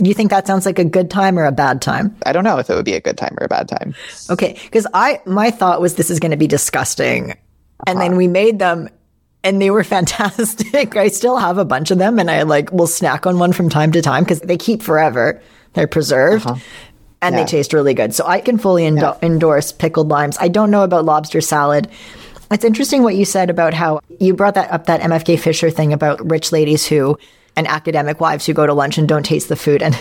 You think that sounds like a good time or a bad time? I don't know if it would be a good time or a bad time. Okay, because I my thought was this is going to be disgusting, and then uh-huh. we made them, and they were (laughs) fantastic. I still have a bunch of them, and I like will snack on one from time to time because they keep forever. They're preserved. Uh-huh. And Yeah. they taste really good. So I can fully endo- endorse pickled limes. I don't know about lobster salad. It's interesting what you said about how you brought that up that MFK Fisher thing about rich ladies who and academic wives who go to lunch and don't taste the food. And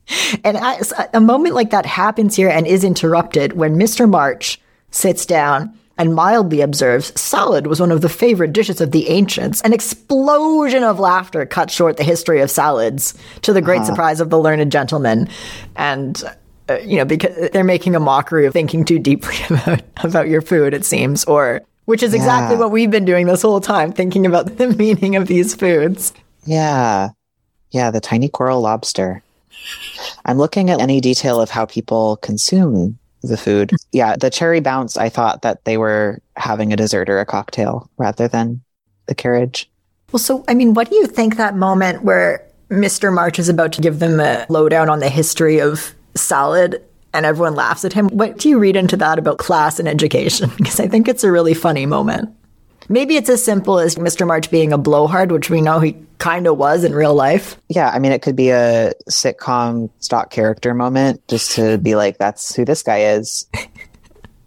(laughs) and I, a moment like that happens here and is interrupted when Mr. March sits down and mildly observes salad was one of the favorite dishes of the ancients. An explosion of laughter cut short the history of salads to the great surprise of the learned gentleman. And, uh, you know, because they're making a mockery of thinking too deeply (laughs) about, about your food, it seems, or which is exactly Yeah. what we've been doing this whole time, thinking about (laughs) the meaning of these foods. Yeah. Yeah, the tiny coral lobster. I'm looking at any detail of how people consume the food. Mm. Yeah, the cherry bounce, I thought that they were having a dessert or a cocktail rather than the carriage. Well, so, I mean, what do you think that moment where Mr. March is about to give them a lowdown on the history of salad and everyone laughs at him? What do you read into that about class and education? (laughs) Because I think it's a really funny moment. Maybe it's as simple as Mr. March being a blowhard, which we know he kind of was in real life. Yeah, I mean, it could be a sitcom stock character moment just to be like, that's who this guy is. (laughs)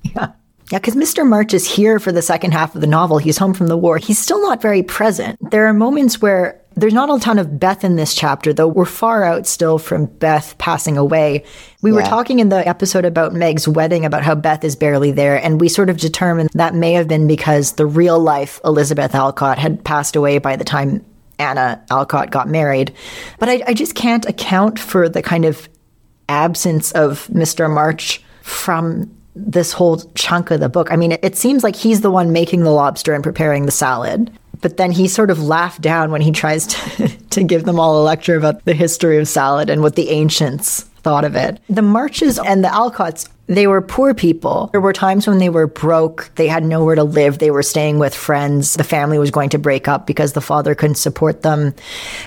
Yeah. Yeah, because Mr. March is here for the second half of the novel. He's home from the war. He's still not very present. There are moments where there's not a ton of Beth in this chapter, though we're far out still from Beth passing away. We were talking in the episode about Meg's wedding about how Beth is barely there, and we sort of determined that may have been because the real life Elizabeth Alcott had passed away by the time Anna Alcott got married. But I, I just can't account for the kind of absence of Mr. March from this whole chunk of the book. I mean, it, it seems like he's the one making the lobster and preparing the salad. But then he sort of laughed down when he tries to, (laughs) to give them all a lecture about the history of salad and what the ancients thought of it. The Marches and the Alcotts, they were poor people. There were times when they were broke. They had nowhere to live. They were staying with friends. The family was going to break up because the father couldn't support them.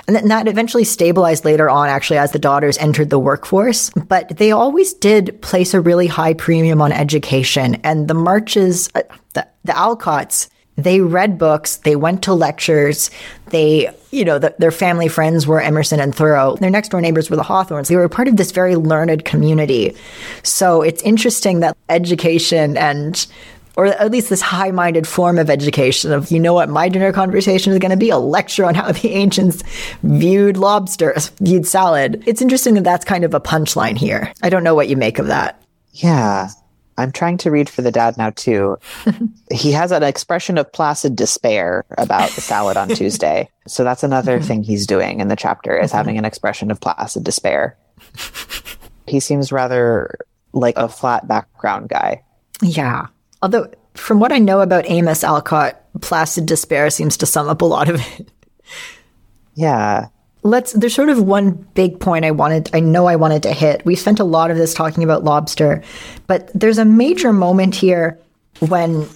And that eventually stabilized later on, actually, as the daughters entered the workforce. But they always did place a really high premium on education. And the Marches, uh, the, the Alcotts, they read books, they went to lectures, they, you know, the, their family friends were Emerson and Thoreau. Their next door neighbors were the Hawthornes. They were part of this very learned community. So it's interesting that education and, or at least this high minded form of education of, you know what, my dinner conversation is going to be a lecture on how the ancients viewed lobster, viewed salad. It's interesting that that's kind of a punchline here. I don't know what you make of that. Yeah. I'm trying to read for the dad now too. (laughs) he has an expression of placid despair about the salad on Tuesday. (laughs) So that's another thing he's doing in the chapter is having an expression of placid despair. (laughs) He seems rather like a flat background guy. Yeah. Although, from what I know about Amos Alcott, placid despair seems to sum up a lot of it. Yeah. Let's, there's sort of one big point I wanted, I know I wanted to hit. We spent a lot of this talking about lobster, but there's a major moment here when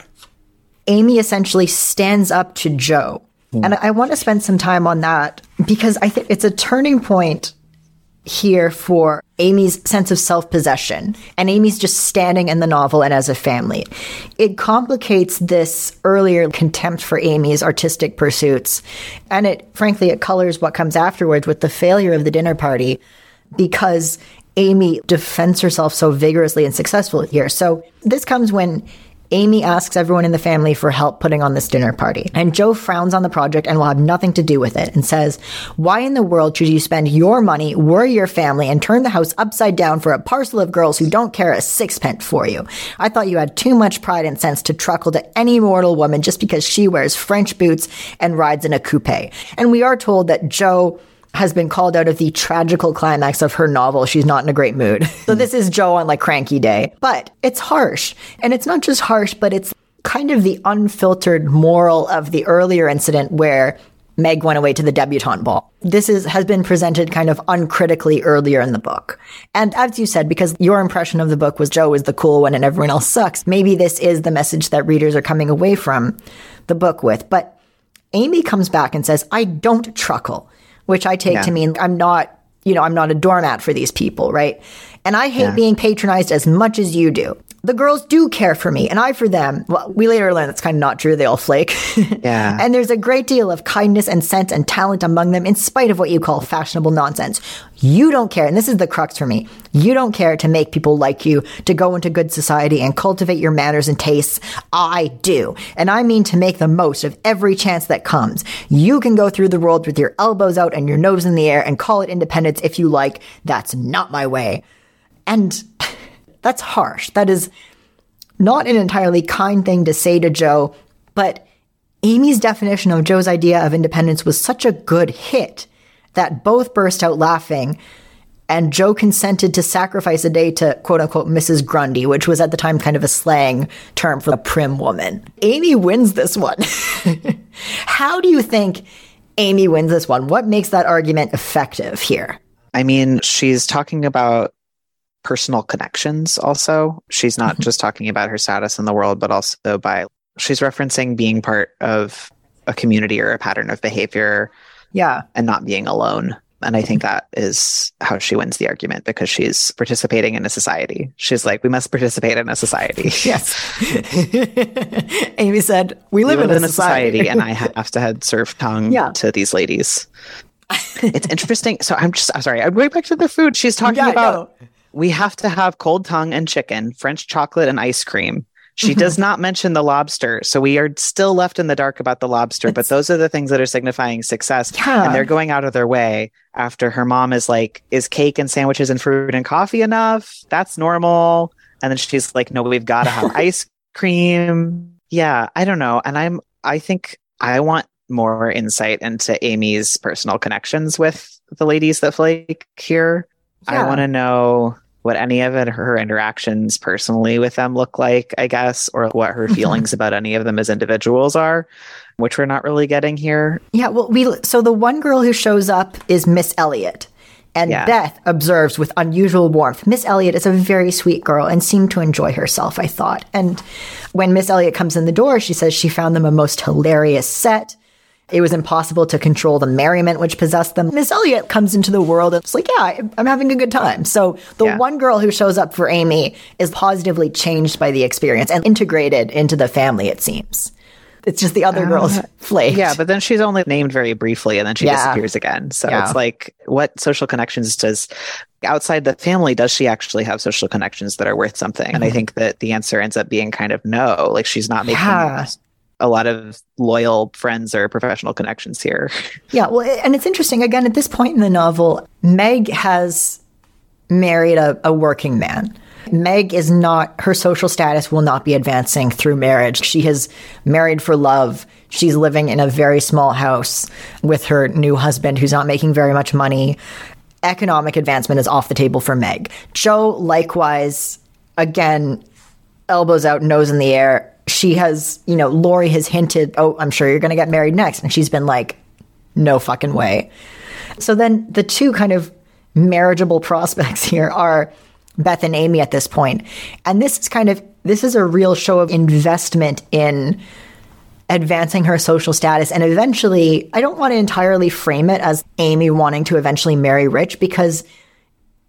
Amy essentially stands up to Jo. Hmm. And I, I want to spend some time on that because I think it's a turning point here for Amy's sense of self possession. And Amy's just standing in the novel and as a family. It complicates this earlier contempt for Amy's artistic pursuits. And it, frankly, it colors what comes afterwards with the failure of the dinner party because Amy defends herself so vigorously and successfully here. So this comes when Amy asks everyone in the family for help putting on this dinner party. And Jo frowns on the project and will have nothing to do with it and says, Why in the world should you spend your money, worry your family, and turn the house upside down for a parcel of girls who don't care a sixpence for you? I thought you had too much pride and sense to truckle to any mortal woman just because she wears French boots and rides in a coupe. And we are told that Jo has been called out of the tragical climax of her novel. She's not in a great mood. (laughs) so this is Jo on like cranky day, but it's harsh. And it's not just harsh, but it's kind of the unfiltered moral of the earlier incident where Meg went away to the debutante ball. This is, has been presented kind of uncritically earlier in the book. And as you said, because your impression of the book was Jo is the cool one and everyone else sucks, maybe this is the message that readers are coming away from the book with. But Amy comes back and says, I don't truckle which I take yeah. to mean I'm not, you know, I'm not a doormat for these people, right? And I hate yeah. being patronized as much as you do the girls do care for me and I for them. Well, we later learn that's kind of not true. They all flake. (laughs) Yeah. and there's a great deal of kindness and sense and talent among them in spite of what you call fashionable nonsense. You don't care. And this is the crux for me. You don't care to make people like you, to go into good society and cultivate your manners and tastes. I do. And I mean to make the most of every chance that comes. You can go through the world with your elbows out and your nose in the air and call it independence if you like. That's not my way. And (laughs) that's harsh. That is not an entirely kind thing to say to Jo, but Amy's definition of Jo's idea of independence was such a good hit that both burst out laughing. And Jo consented to sacrifice a day to quote unquote Mrs. Grundy, which was at the time kind of a slang term for a prim woman. Amy wins this one. (laughs) How do you think Amy wins this one? What makes that argument effective here? I mean, she's talking about personal connections also. She's not mm-hmm. just talking about her status in the world, but also by she's referencing being part of a community or a pattern of behavior. Yeah. And not being alone. And I think that is how she wins the argument because she's participating in a society. She's like, we must participate in a society. (laughs) Yes. (laughs) Amy said, we live, we live in, a, in society. a society. and I (laughs) have to head serve tongue yeah. to these ladies. it's interesting. So I'm just, I'm sorry, I'm going back to the food. She's talking yeah, about we have to have cold tongue and chicken, French chocolate and ice cream. She does (laughs) not mention the lobster. So we are still left in the dark about the lobster, it's, but those are the things that are signifying success. Yeah. And they're going out of their way after her mom is like, is cake and sandwiches and fruit and coffee enough? That's normal. And then she's like, no, we've got to have (laughs) ice cream. Yeah, I don't know. And I'm, I think I want more insight into Amy's personal connections with the ladies that flake here. Yeah. I want to know what any of it, her interactions personally with them look like, I guess, or what her (laughs) feelings about any of them as individuals are, which we're not really getting here. Yeah, well, we so the one girl who shows up is Miss Elliot. And yeah. Beth observes with unusual warmth. Miss Elliot is a very sweet girl and seemed to enjoy herself, I thought. And when Miss Elliot comes in the door, she says she found them a most hilarious set. It was impossible to control the merriment which possessed them. Miss Elliot comes into the world and it's like, yeah, I'm having a good time. So the yeah. one girl who shows up for Amy is positively changed by the experience and integrated into the family, it seems. It's just the other uh, girl's (laughs) flaked. Yeah, but then she's only named very briefly and then she yeah. disappears again. So yeah. it's like, what social connections does outside the family does she actually have social connections that are worth something? Mm-hmm. And I mm-hmm. think that the answer ends up being kind of no. Like she's not making yeah a lot of loyal friends or professional connections here. (laughs) Yeah, well, and it's interesting. Again, at this point in the novel, Meg has married a, a working man. Meg is not, her social status will not be advancing through marriage. She has married for love. She's living in a very small house with her new husband who's not making very much money. Economic advancement is off the table for Meg. Jo, likewise, again, elbows out, nose in the air, she has, you know, Laurie has hinted, oh, I'm sure you're going to get married next. And she's been like, no fucking way. So then the two kind of marriageable (laughs) prospects here are Beth and Amy at this point. And this is kind of, this is a real show of investment in advancing her social status. And eventually, I don't want to entirely frame it as Amy wanting to eventually marry Rich because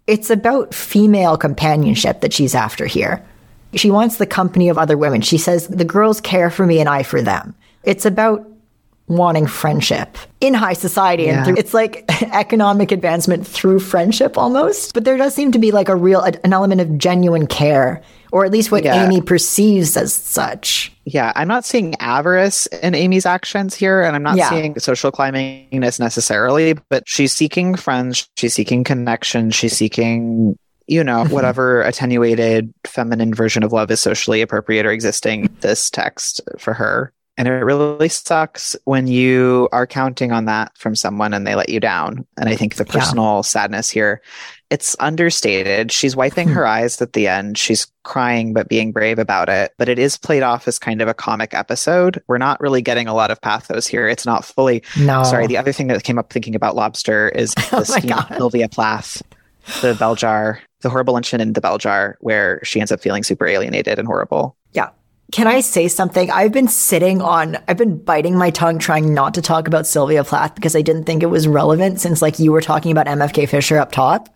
it's about female companionship that she's after here. She wants the company of other women. She says, the girls care for me and I for them. It's about wanting friendship in high society Yeah. and through, it's like (laughs) economic advancement through friendship almost but there does seem to be like a real an element of genuine care or at least what Yeah. amy perceives as such Yeah, I'm not seeing avarice in Amy's actions here, and I'm not Yeah. seeing social climbingness necessarily, but she's seeking friends, she's seeking connection, she's seeking, you know, Mm-hmm. whatever attenuated feminine version of love is socially appropriate or existing this text for her. And it really sucks when you are counting on that from someone and they let you down. And I think the Yeah. personal sadness here, it's understated. She's wiping Hmm. her eyes at the end. She's crying, but being brave about it. But it is played off as kind of a comic episode. We're not really getting a lot of pathos here. It's not fully. no Sorry. The other thing that came up thinking about Lobster is (laughs) Oh the God. Sylvia Plath, the bell jar, the horrible incident in the bell jar, where she ends up feeling super alienated and horrible. Yeah. Can I say something? I've been sitting on, I've been biting my tongue trying not to talk about Sylvia Plath because I didn't think it was relevant since like you were talking about MFK Fisher up top.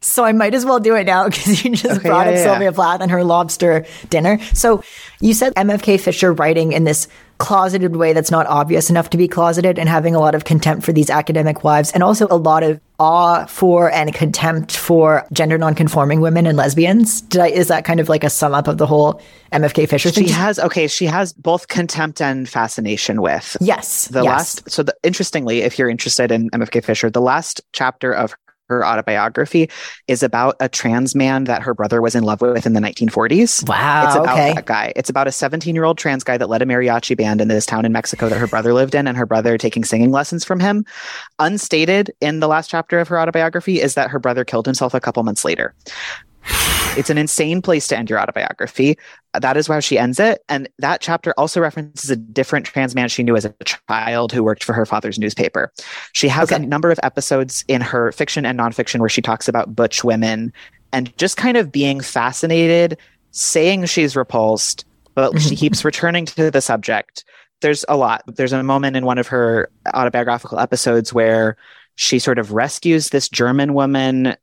So I might as well do it now (laughs) because you just Okay, brought yeah, up yeah, Sylvia Plath and her lobster dinner. So you said MFK Fisher writing in this closeted way that's not obvious enough to be closeted and having a lot of contempt for these academic wives and also a lot of awe for and contempt for gender nonconforming women and lesbians. Did I, is that kind of like a sum up of the whole MFK Fisher thing? She has, okay, she has both contempt and fascination with yes. the yes. last so the, interestingly if you're interested in mfk fisher the last chapter of her autobiography is about a trans man that her brother was in love with in the 1940s Wow. it's about okay. that guy it's about a 17 year old trans guy that led a mariachi band in this town in mexico that her brother lived in and her brother taking singing lessons from him unstated in the last chapter of her autobiography is that her brother killed himself a couple months later it's an insane place to end your autobiography. That is why she ends it. And that chapter also references a different trans man she knew as a child who worked for her father's newspaper. She has Okay. a number of episodes in her fiction and nonfiction where she talks about butch women and just kind of being fascinated, saying she's repulsed, but she mm-hmm. keeps returning to the subject. There's a lot. There's a moment in one of her autobiographical episodes where she sort of rescues this German woman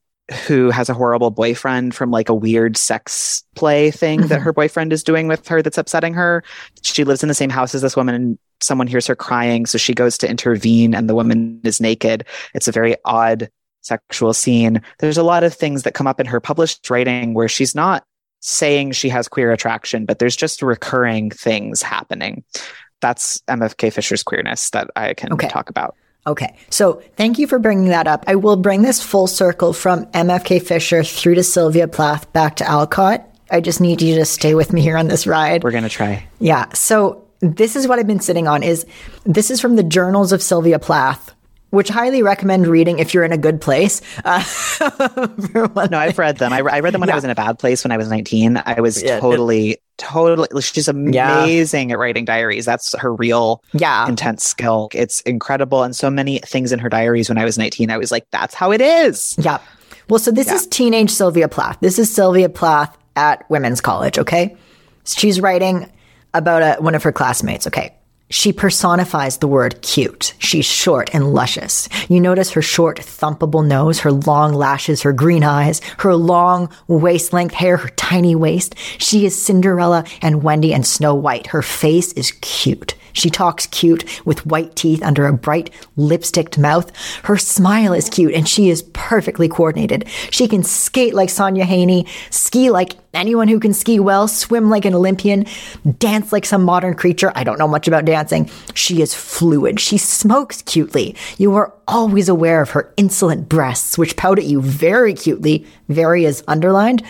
who has a horrible boyfriend from like a weird sex play thing that Mhm. her boyfriend is doing with her that's upsetting her. She lives in the same house as this woman and someone hears her crying. So she goes to intervene and the woman is naked. It's a very odd sexual scene. There's a lot of things that come up in her published writing where she's not saying she has queer attraction, but there's just recurring things happening. That's MFK Fisher's queerness that I can Okay. talk about. Okay. So thank you for bringing that up. I will bring this full circle from MFK Fisher through to Sylvia Plath back to Alcott. I just need you to stay with me here on this ride. We're going to try. Yeah. So this is what I've been sitting on is this is from the journals of Sylvia Plath, which I highly recommend reading if you're in a good place. Uh, (laughs) (laughs) No, I've read them. I, I read them when I was in a bad place when I was 19. I was Yeah. totally, totally, she's amazing at writing diaries. That's her real yeah. intense skill. It's incredible. And so many things in her diaries when I was 19, I was like, that's how it is. Yeah. Well, so this is teenage Sylvia Plath. This is Sylvia Plath at women's college, okay? She's writing about a, one of her classmates, okay? She personifies the word cute. She's short and luscious. You notice her short, thumpable nose, her long lashes, her green eyes, her long waist length hair, her tiny waist. She is Cinderella and Wendy and Snow White. Her face is cute. She talks cute with white teeth under a bright lipsticked mouth. Her smile is cute and she is perfectly coordinated. She can skate like Sonja Henie, ski like anyone who can ski well, swim like an Olympian, dance like some modern creature. I don't know much about dancing. She is fluid. She smokes cutely. You are always aware of her insolent breasts, which pout at you very cutely. Very is underlined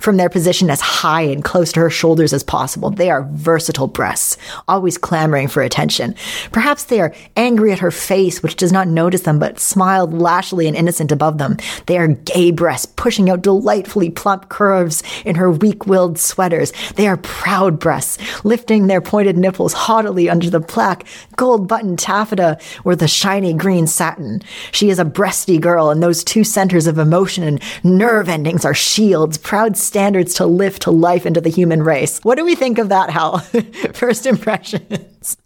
from their position as high and close to her shoulders as possible. They are versatile breasts, always clamoring for attention. Perhaps they are angry at her face, which does not notice them, but smiled lashly and innocent above them. They are gay breasts, pushing out delightfully plump curves in her weak-willed sweaters. They are proud breasts, lifting their pointed nipples haughtily under the black, gold-buttoned taffeta or the shiny green satin. She is a breasty girl, and those two centers of emotion and nerve endings are shields, proud standards to lift to life into the human race. What do we think of that, Hal? (laughs) First impressions.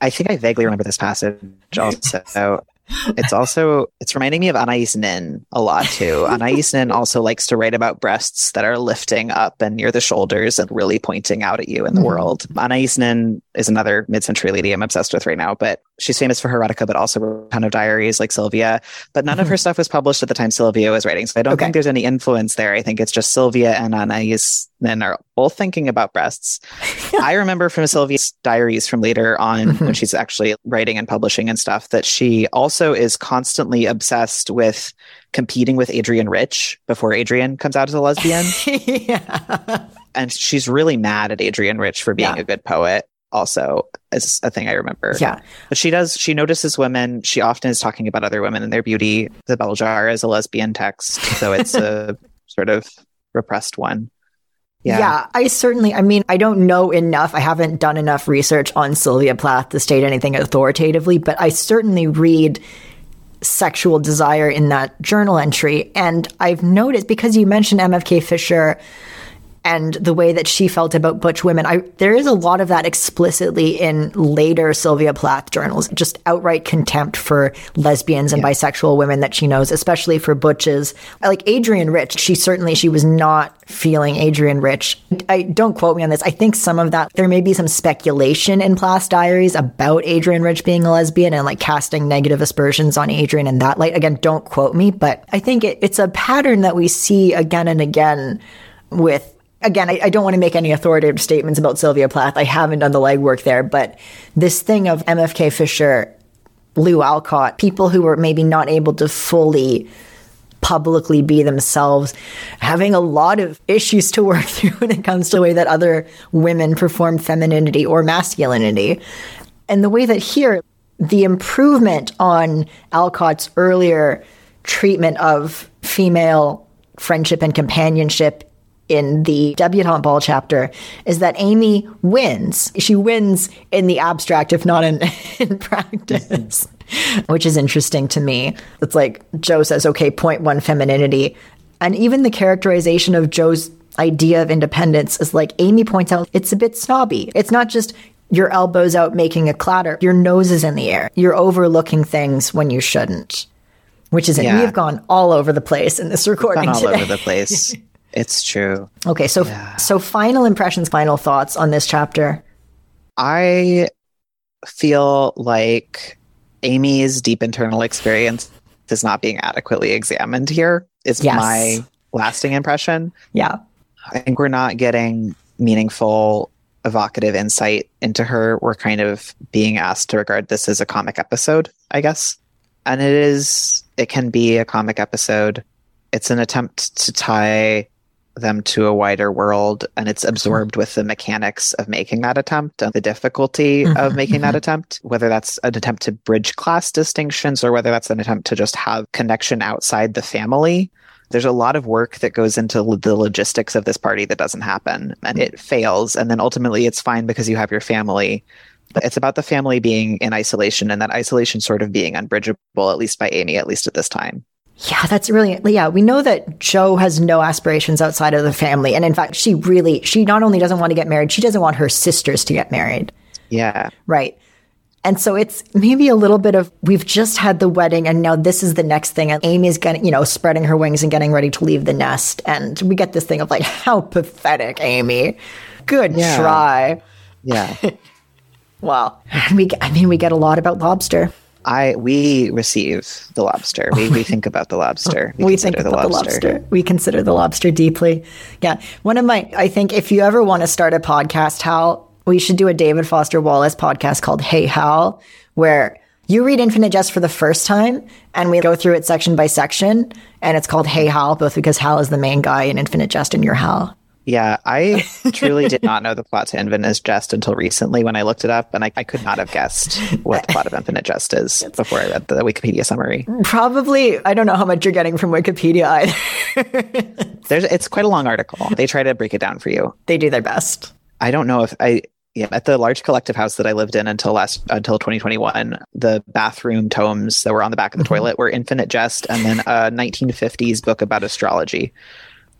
I think I vaguely remember this passage also. It's also it's reminding me of Anais Nin a lot too. (laughs) Anais Nin also likes to write about breasts that are lifting up and near the shoulders and really pointing out at you in the Mhm. world. Anais Nin is another mid-century lady I'm obsessed with right now, but she's famous for erotica, but also a ton of diaries like Sylvia. But none of her stuff was published at the time Sylvia was writing, so I don't Okay. think there's any influence there. I think it's just Sylvia and Anais Nin are both thinking about breasts. (laughs) I remember from Sylvia's diaries from later on Mhm. when she's actually writing and publishing and stuff that she also is constantly obsessed with competing with Adrienne Rich before Adrienne comes out as a lesbian. (laughs) yeah. and she's really mad at Adrienne Rich for being Yeah. a good poet. Also, is a thing I remember. Yeah. But she does, she notices women. She often is talking about other women and their beauty. The Bell Jar is a lesbian text, so it's a (laughs) sort of repressed one. Yeah. Yeah, I certainly, I mean, I don't know enough. I haven't done enough research on Sylvia Plath to state anything authoritatively, but I certainly read sexual desire in that journal entry. And I've noticed because you mentioned MFK Fisher and the way that she felt about butch women, I there is a lot of that explicitly in later Sylvia Plath journals, just outright contempt for lesbians and bisexual women that she knows, especially for butches. Like Adrienne Rich, she certainly she was not feeling Adrienne Rich. I don't quote me on this. I think some of that there may be some speculation in Plath's diaries about Adrienne Rich being a lesbian and like casting negative aspersions on Adrienne in that light. Again, don't quote me, but I think it, it's a pattern that we see again and again with again, I, I don't want to make any authoritative statements about Sylvia Plath. I haven't done the legwork there, but this thing of MFK Fisher, Lou Alcott, people who were maybe not able to fully publicly be themselves, having a lot of issues to (laughs) work through when it comes to the way that other women perform femininity or masculinity. And the way that here, the improvement on Alcott's earlier treatment of female friendship and companionship in the debutante ball chapter is that Amy wins. She wins in the abstract, if not in, (laughs) in practice, (laughs) which is interesting to me. It's like Jo says, okay, point one femininity. And even the characterization of Jo's idea of independence is like Amy points out, it's a bit snobby. It's not just your elbows out making a clatter, your nose is in the air. You're overlooking things when you shouldn't. Which is it. Yeah. We have gone all over the place in this recording Gone all today. over the place. (laughs) it's true. Okay, so so final impressions, final thoughts on this chapter. I feel like Amy's deep internal experience is not being adequately examined here, is Yes. my lasting impression. Yeah. I think we're not getting meaningful, evocative insight into her. We're kind of being asked to regard this as a comic episode, I guess. And it is, it can be a comic episode. It's an attempt to tie them to a wider world, and it's absorbed with the mechanics of making that attempt and the difficulty Mhm, of making that attempt, whether that's an attempt to bridge class distinctions or whether that's an attempt to just have connection outside the family. There's a lot of work that goes into lo- the logistics of this party that doesn't happen and it fails and then ultimately it's fine because you have your family. But it's about the family being in isolation and that isolation sort of being unbridgeable at least by amy at least at this time Yeah, that's really yeah. We know that Jo has no aspirations outside of the family, and in fact, she really she not only doesn't want to get married, she doesn't want her sisters to get married, yeah right? And so it's maybe a little bit of we've just had the wedding, and now this is the next thing, and Amy's getting you know spreading her wings and getting ready to leave the nest, and we get this thing of like (laughs) how pathetic, Amy. Good Yeah. try. yeah (laughs) well, we I mean we get a lot about lobster. I we receive the lobster we, we think about the lobster we (laughs) think consider about the lobster. We consider the lobster deeply. Yeah. One of my, I think if you ever want to start a podcast, Hal, we should do a David Foster Wallace podcast called Hey Hal, where you read Infinite Jest for the first time and we go through it section by section. And it's called Hey Hal, both because Hal is the main guy in Infinite Jest and you're Hal. Yeah i truly did (laughs) not know the plot to infinite jest until recently when i looked it up and I, I could not have guessed what the plot of infinite jest is (laughs) before i read the wikipedia summary Probably, I don't know how much you're getting from Wikipedia either. (laughs) There's it's quite a long article. They try to break it down for you. they do their best. I don't know if I yeah, at the large collective house that I lived in until last until 2021, the bathroom tomes that were on the back of the Mm-hmm. toilet were Infinite Jest and then a 1950s book about astrology,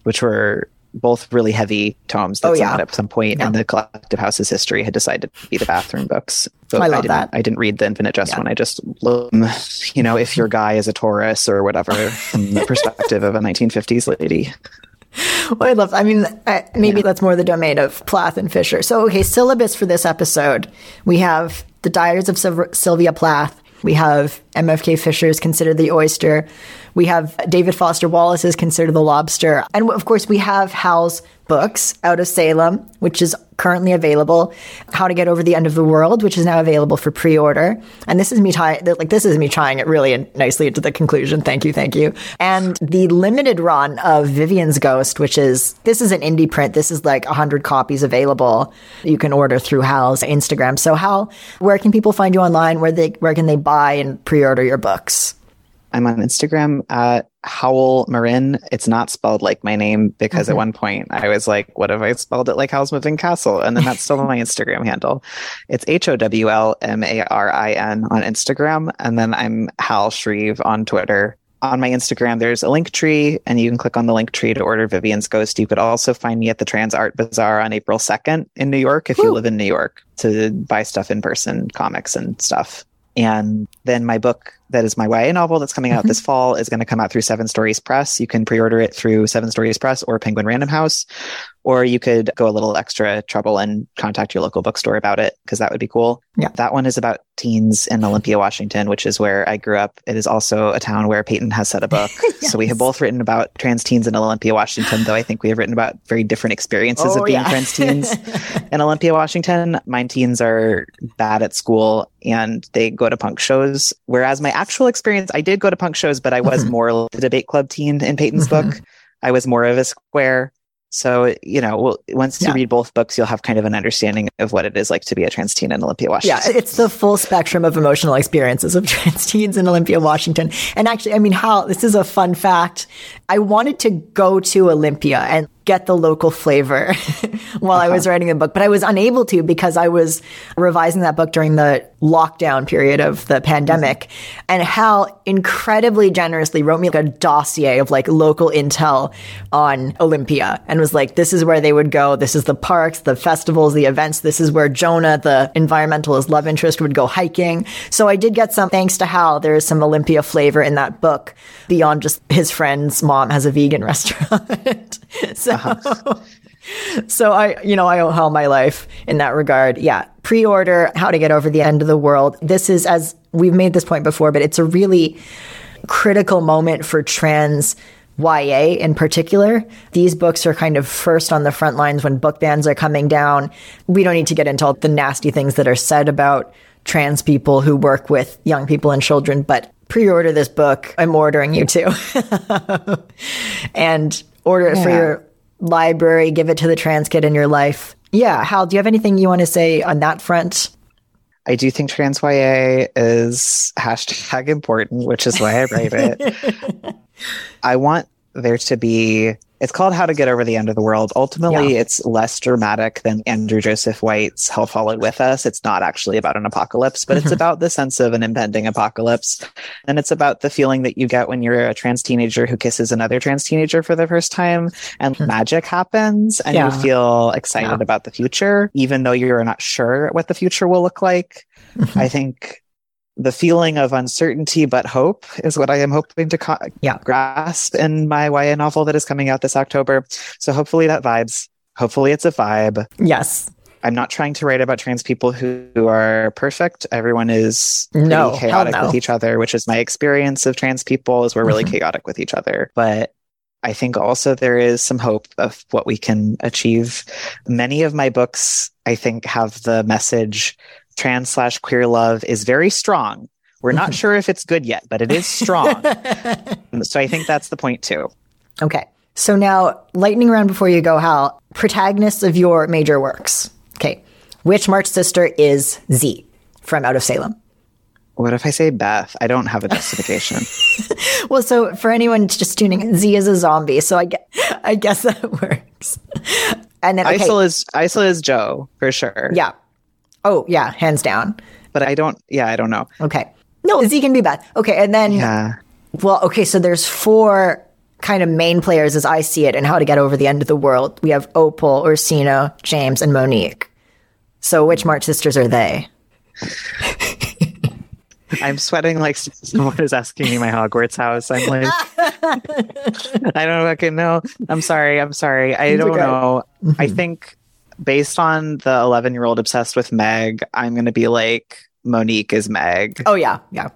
which were both really heavy tomes that Oh, yeah. at some point Yeah. in the collective house's history had decided to be the bathroom books. But I love didn't, that. I didn't read the Infinite Jest Yeah. one. I just, um, you know, if your guy is a Taurus or whatever, from the (laughs) perspective of a 1950s lady. Well, I love. I mean, I, maybe that's more the domain of Plath and Fisher. So, okay, syllabus for this episode: we have the Diaries of Syl- Sylvia Plath. We have MFK Fisher's Consider the Oyster. We have David Foster Wallace's Consider the Lobster. And of course, we have Hal's books, Out of Salem, which is currently available, How to Get Over the End of the World, which is now available for pre order. And this is me tying, like, this is me tying it really nicely into the conclusion. Thank you, thank you. And the limited run of Vivian's Ghost, which is, this is an indie print. This is like 100 copies available. You can order through Hal's Instagram. So, Hal, where can people find you online? Where they, where can they buy and pre order your books? I'm on Instagram at Howl Marin. It's not spelled like my name because at one point I was like, what if I spelled it like Howl's Moving Castle? And then that's still my Instagram handle. It's H O W L M A R I N on Instagram. And then I'm Hal Schrieve on Twitter. On my Instagram, there's a link tree, and you can click on the link tree to order Vivian's Ghost. You could also find me at the Trans Art Bazaar on April 2nd in New York if you live in New York to buy stuff in person, comics and stuff. And then my book that is my YA novel that's coming out this mm-hmm. fall is going to come out through Seven Stories Press. You can pre-order it through Seven Stories Press or Penguin Random House, or you could go a little extra trouble and contact your local bookstore about it because that would be cool. Yeah. That one is about teens in Olympia, Washington, which is where I grew up. It is also a town where Peyton has set a book. (laughs) So we have both written about trans teens in Olympia, Washington, though I think we have written about very different experiences Oh, of being yeah. trans teens (laughs) in Olympia, Washington. Mine teens are bad at school and they go to punk shows. Whereas my actual experience, I did go to punk shows, but I was Mhm. more the debate club teen in Peyton's Mhm. book. I was more of a square. So, you know, well, once you read both books, you'll have kind of an understanding of what it is like to be a trans teen in Olympia, Washington. Yeah, it's the full spectrum of emotional experiences of (laughs) trans teens in Olympia, Washington. And actually, I mean, how this is a fun fact. I wanted to go to Olympia and get the local flavor (laughs) while I was uh-huh. writing the book, but I was unable to because I was revising that book during the lockdown period of the pandemic. Mm-hmm. And Hal incredibly generously wrote me like a dossier of like local intel on Olympia and was like, this is where they would go. This is the parks, the festivals, the events. This is where Jonah, the environmentalist love interest, would go hiking. So I did get some, thanks to Hal, there is some Olympia flavor in that book beyond just his friend's mom has a vegan (laughs) restaurant. (laughs) so. So I, you know, I owe Hal my life in that regard. Yeah. Pre-order How to Get Over the End of the World. This is, as we've made this point before, but it's a really critical moment for trans YA in particular. These books are kind of first on the front lines when book bans are coming down. We don't need to get into all the nasty things that are said about trans people who work with young people and children, but pre-order this book. I'm ordering you to. (laughs) and order it for your library, give it to the trans kid in your life. Yeah, Hal, do you have anything you want to say on that front? I do think trans YA is hashtag (laughs) important, which is why I write it. (laughs) I want there to be it's called How to Get Over the End of the World. Ultimately, Yeah. it's less dramatic than Andrew Joseph White's Hell Followed With Us. It's not actually about an apocalypse, but Mm-hmm. it's about the sense of an impending apocalypse. And it's about the feeling that you get when you're a trans teenager who kisses another trans teenager for the first time and magic happens and Hmm. Yeah. you feel excited Yeah. about the future, even though you're not sure what the future will look like. Mm-hmm. I think the feeling of uncertainty but hope is what I am hoping to co- Yeah. grasp in my YA novel that is coming out this October. So hopefully that vibes. Hopefully it's a vibe. Yes. I'm not trying to write about trans people who, who are perfect. Everyone is No, chaotic no. with each other, which is my experience of trans people is we're really Mhm. chaotic with each other. But I think also there is some hope of what we can achieve. Many of my books, I think, have the message trans slash queer love is very strong. We're not (laughs) sure if it's good yet, but it is strong. (laughs) so I think that's the point too. Okay. So now, lightning round before you go, Hal. Protagonists of your major works. Okay. Which March sister is Z from Out of Salem? What if I say Beth? I don't have a justification. (laughs) Well, so for anyone just tuning in, Z is a zombie. So I guess, I guess that works. And then, okay. Is Aysel is Jo for sure. yeah. Oh, yeah. Hands down. but I don't. Yeah, I don't know. Okay. No, Z can be bad. Okay. And then, Yeah, well, okay. So there's four kind of main players as I see it and how to get over the end of the world. We have Opal, Orsino, James, and Monique. So which March sisters are they? (laughs) I'm sweating like someone is asking me my Hogwarts house. I'm like, (laughs) I don't fucking know. I'm sorry. I'm sorry. I don't okay. know. Mm-hmm. I think based on the 11 year old obsessed with Meg, I'm going to be like, Monique is Meg. Oh, yeah. Yeah.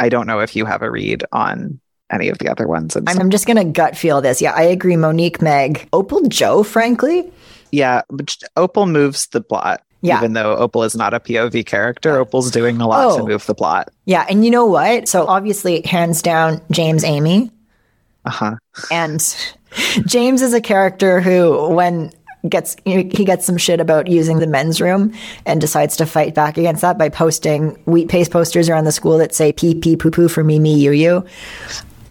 I don't know if you have a read on any of the other ones. I'm, I'm just going to gut feel this. Yeah, I agree. Monique, Meg, Opal, Jo, frankly. Yeah, but Opal moves the plot. Yeah. Even though Opal is not a POV character, Opal's doing a lot oh. to move the plot. Yeah. And you know what? So obviously, hands down, James Amy. Uh huh. And (laughs) James is a character who, when gets he gets some shit about using the men's room and decides to fight back against that by posting wheat paste posters around the school that say pee pee poo poo for me me you you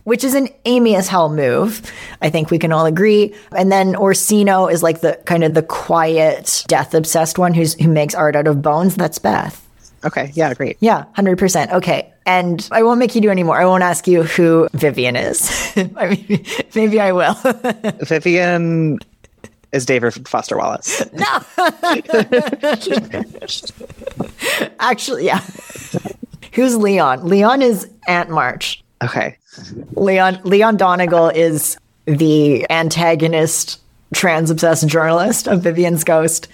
which is an Amy as hell move. I think we can all agree. And then Orsino is like the kind of the quiet, death obsessed one who's who makes art out of bones. That's Beth. Okay. Yeah. Great. Yeah. Hundred percent. Okay. And I won't make you do any more. I won't ask you who Vivian is. (laughs) I mean, (laughs) maybe I will. (laughs) Vivian is David Foster Wallace. (laughs) No. (laughs) Actually, yeah. Who's Leon? Leon is Aunt March. Okay. Leon Leon Donegal is the antagonist trans obsessed journalist of Vivian's Ghost.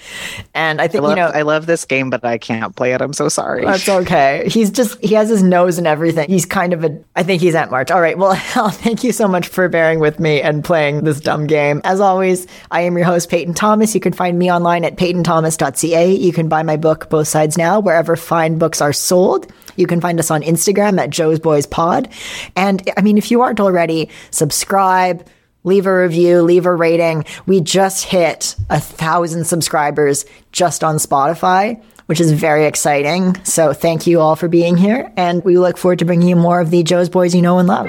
And I think, I love, you know, I love this game, but I can't play it. I'm so sorry. That's okay. He's just, he has his nose and everything. He's kind of a, I think he's at March. All right. Well, (laughs) thank you so much for bearing with me and playing this dumb game. As always, I am your host, Peyton Thomas. You can find me online at peytonthomas.ca. You can buy my book, Both Sides Now, wherever fine books are sold. You can find us on Instagram at Jo's Boys Pod. And I mean, if you aren't already, subscribe, leave a review, leave a rating. We just hit a thousand subscribers just on Spotify, which is very exciting. So thank you all for being here. And we look forward to bringing you more of the Jo's Boys you know and love.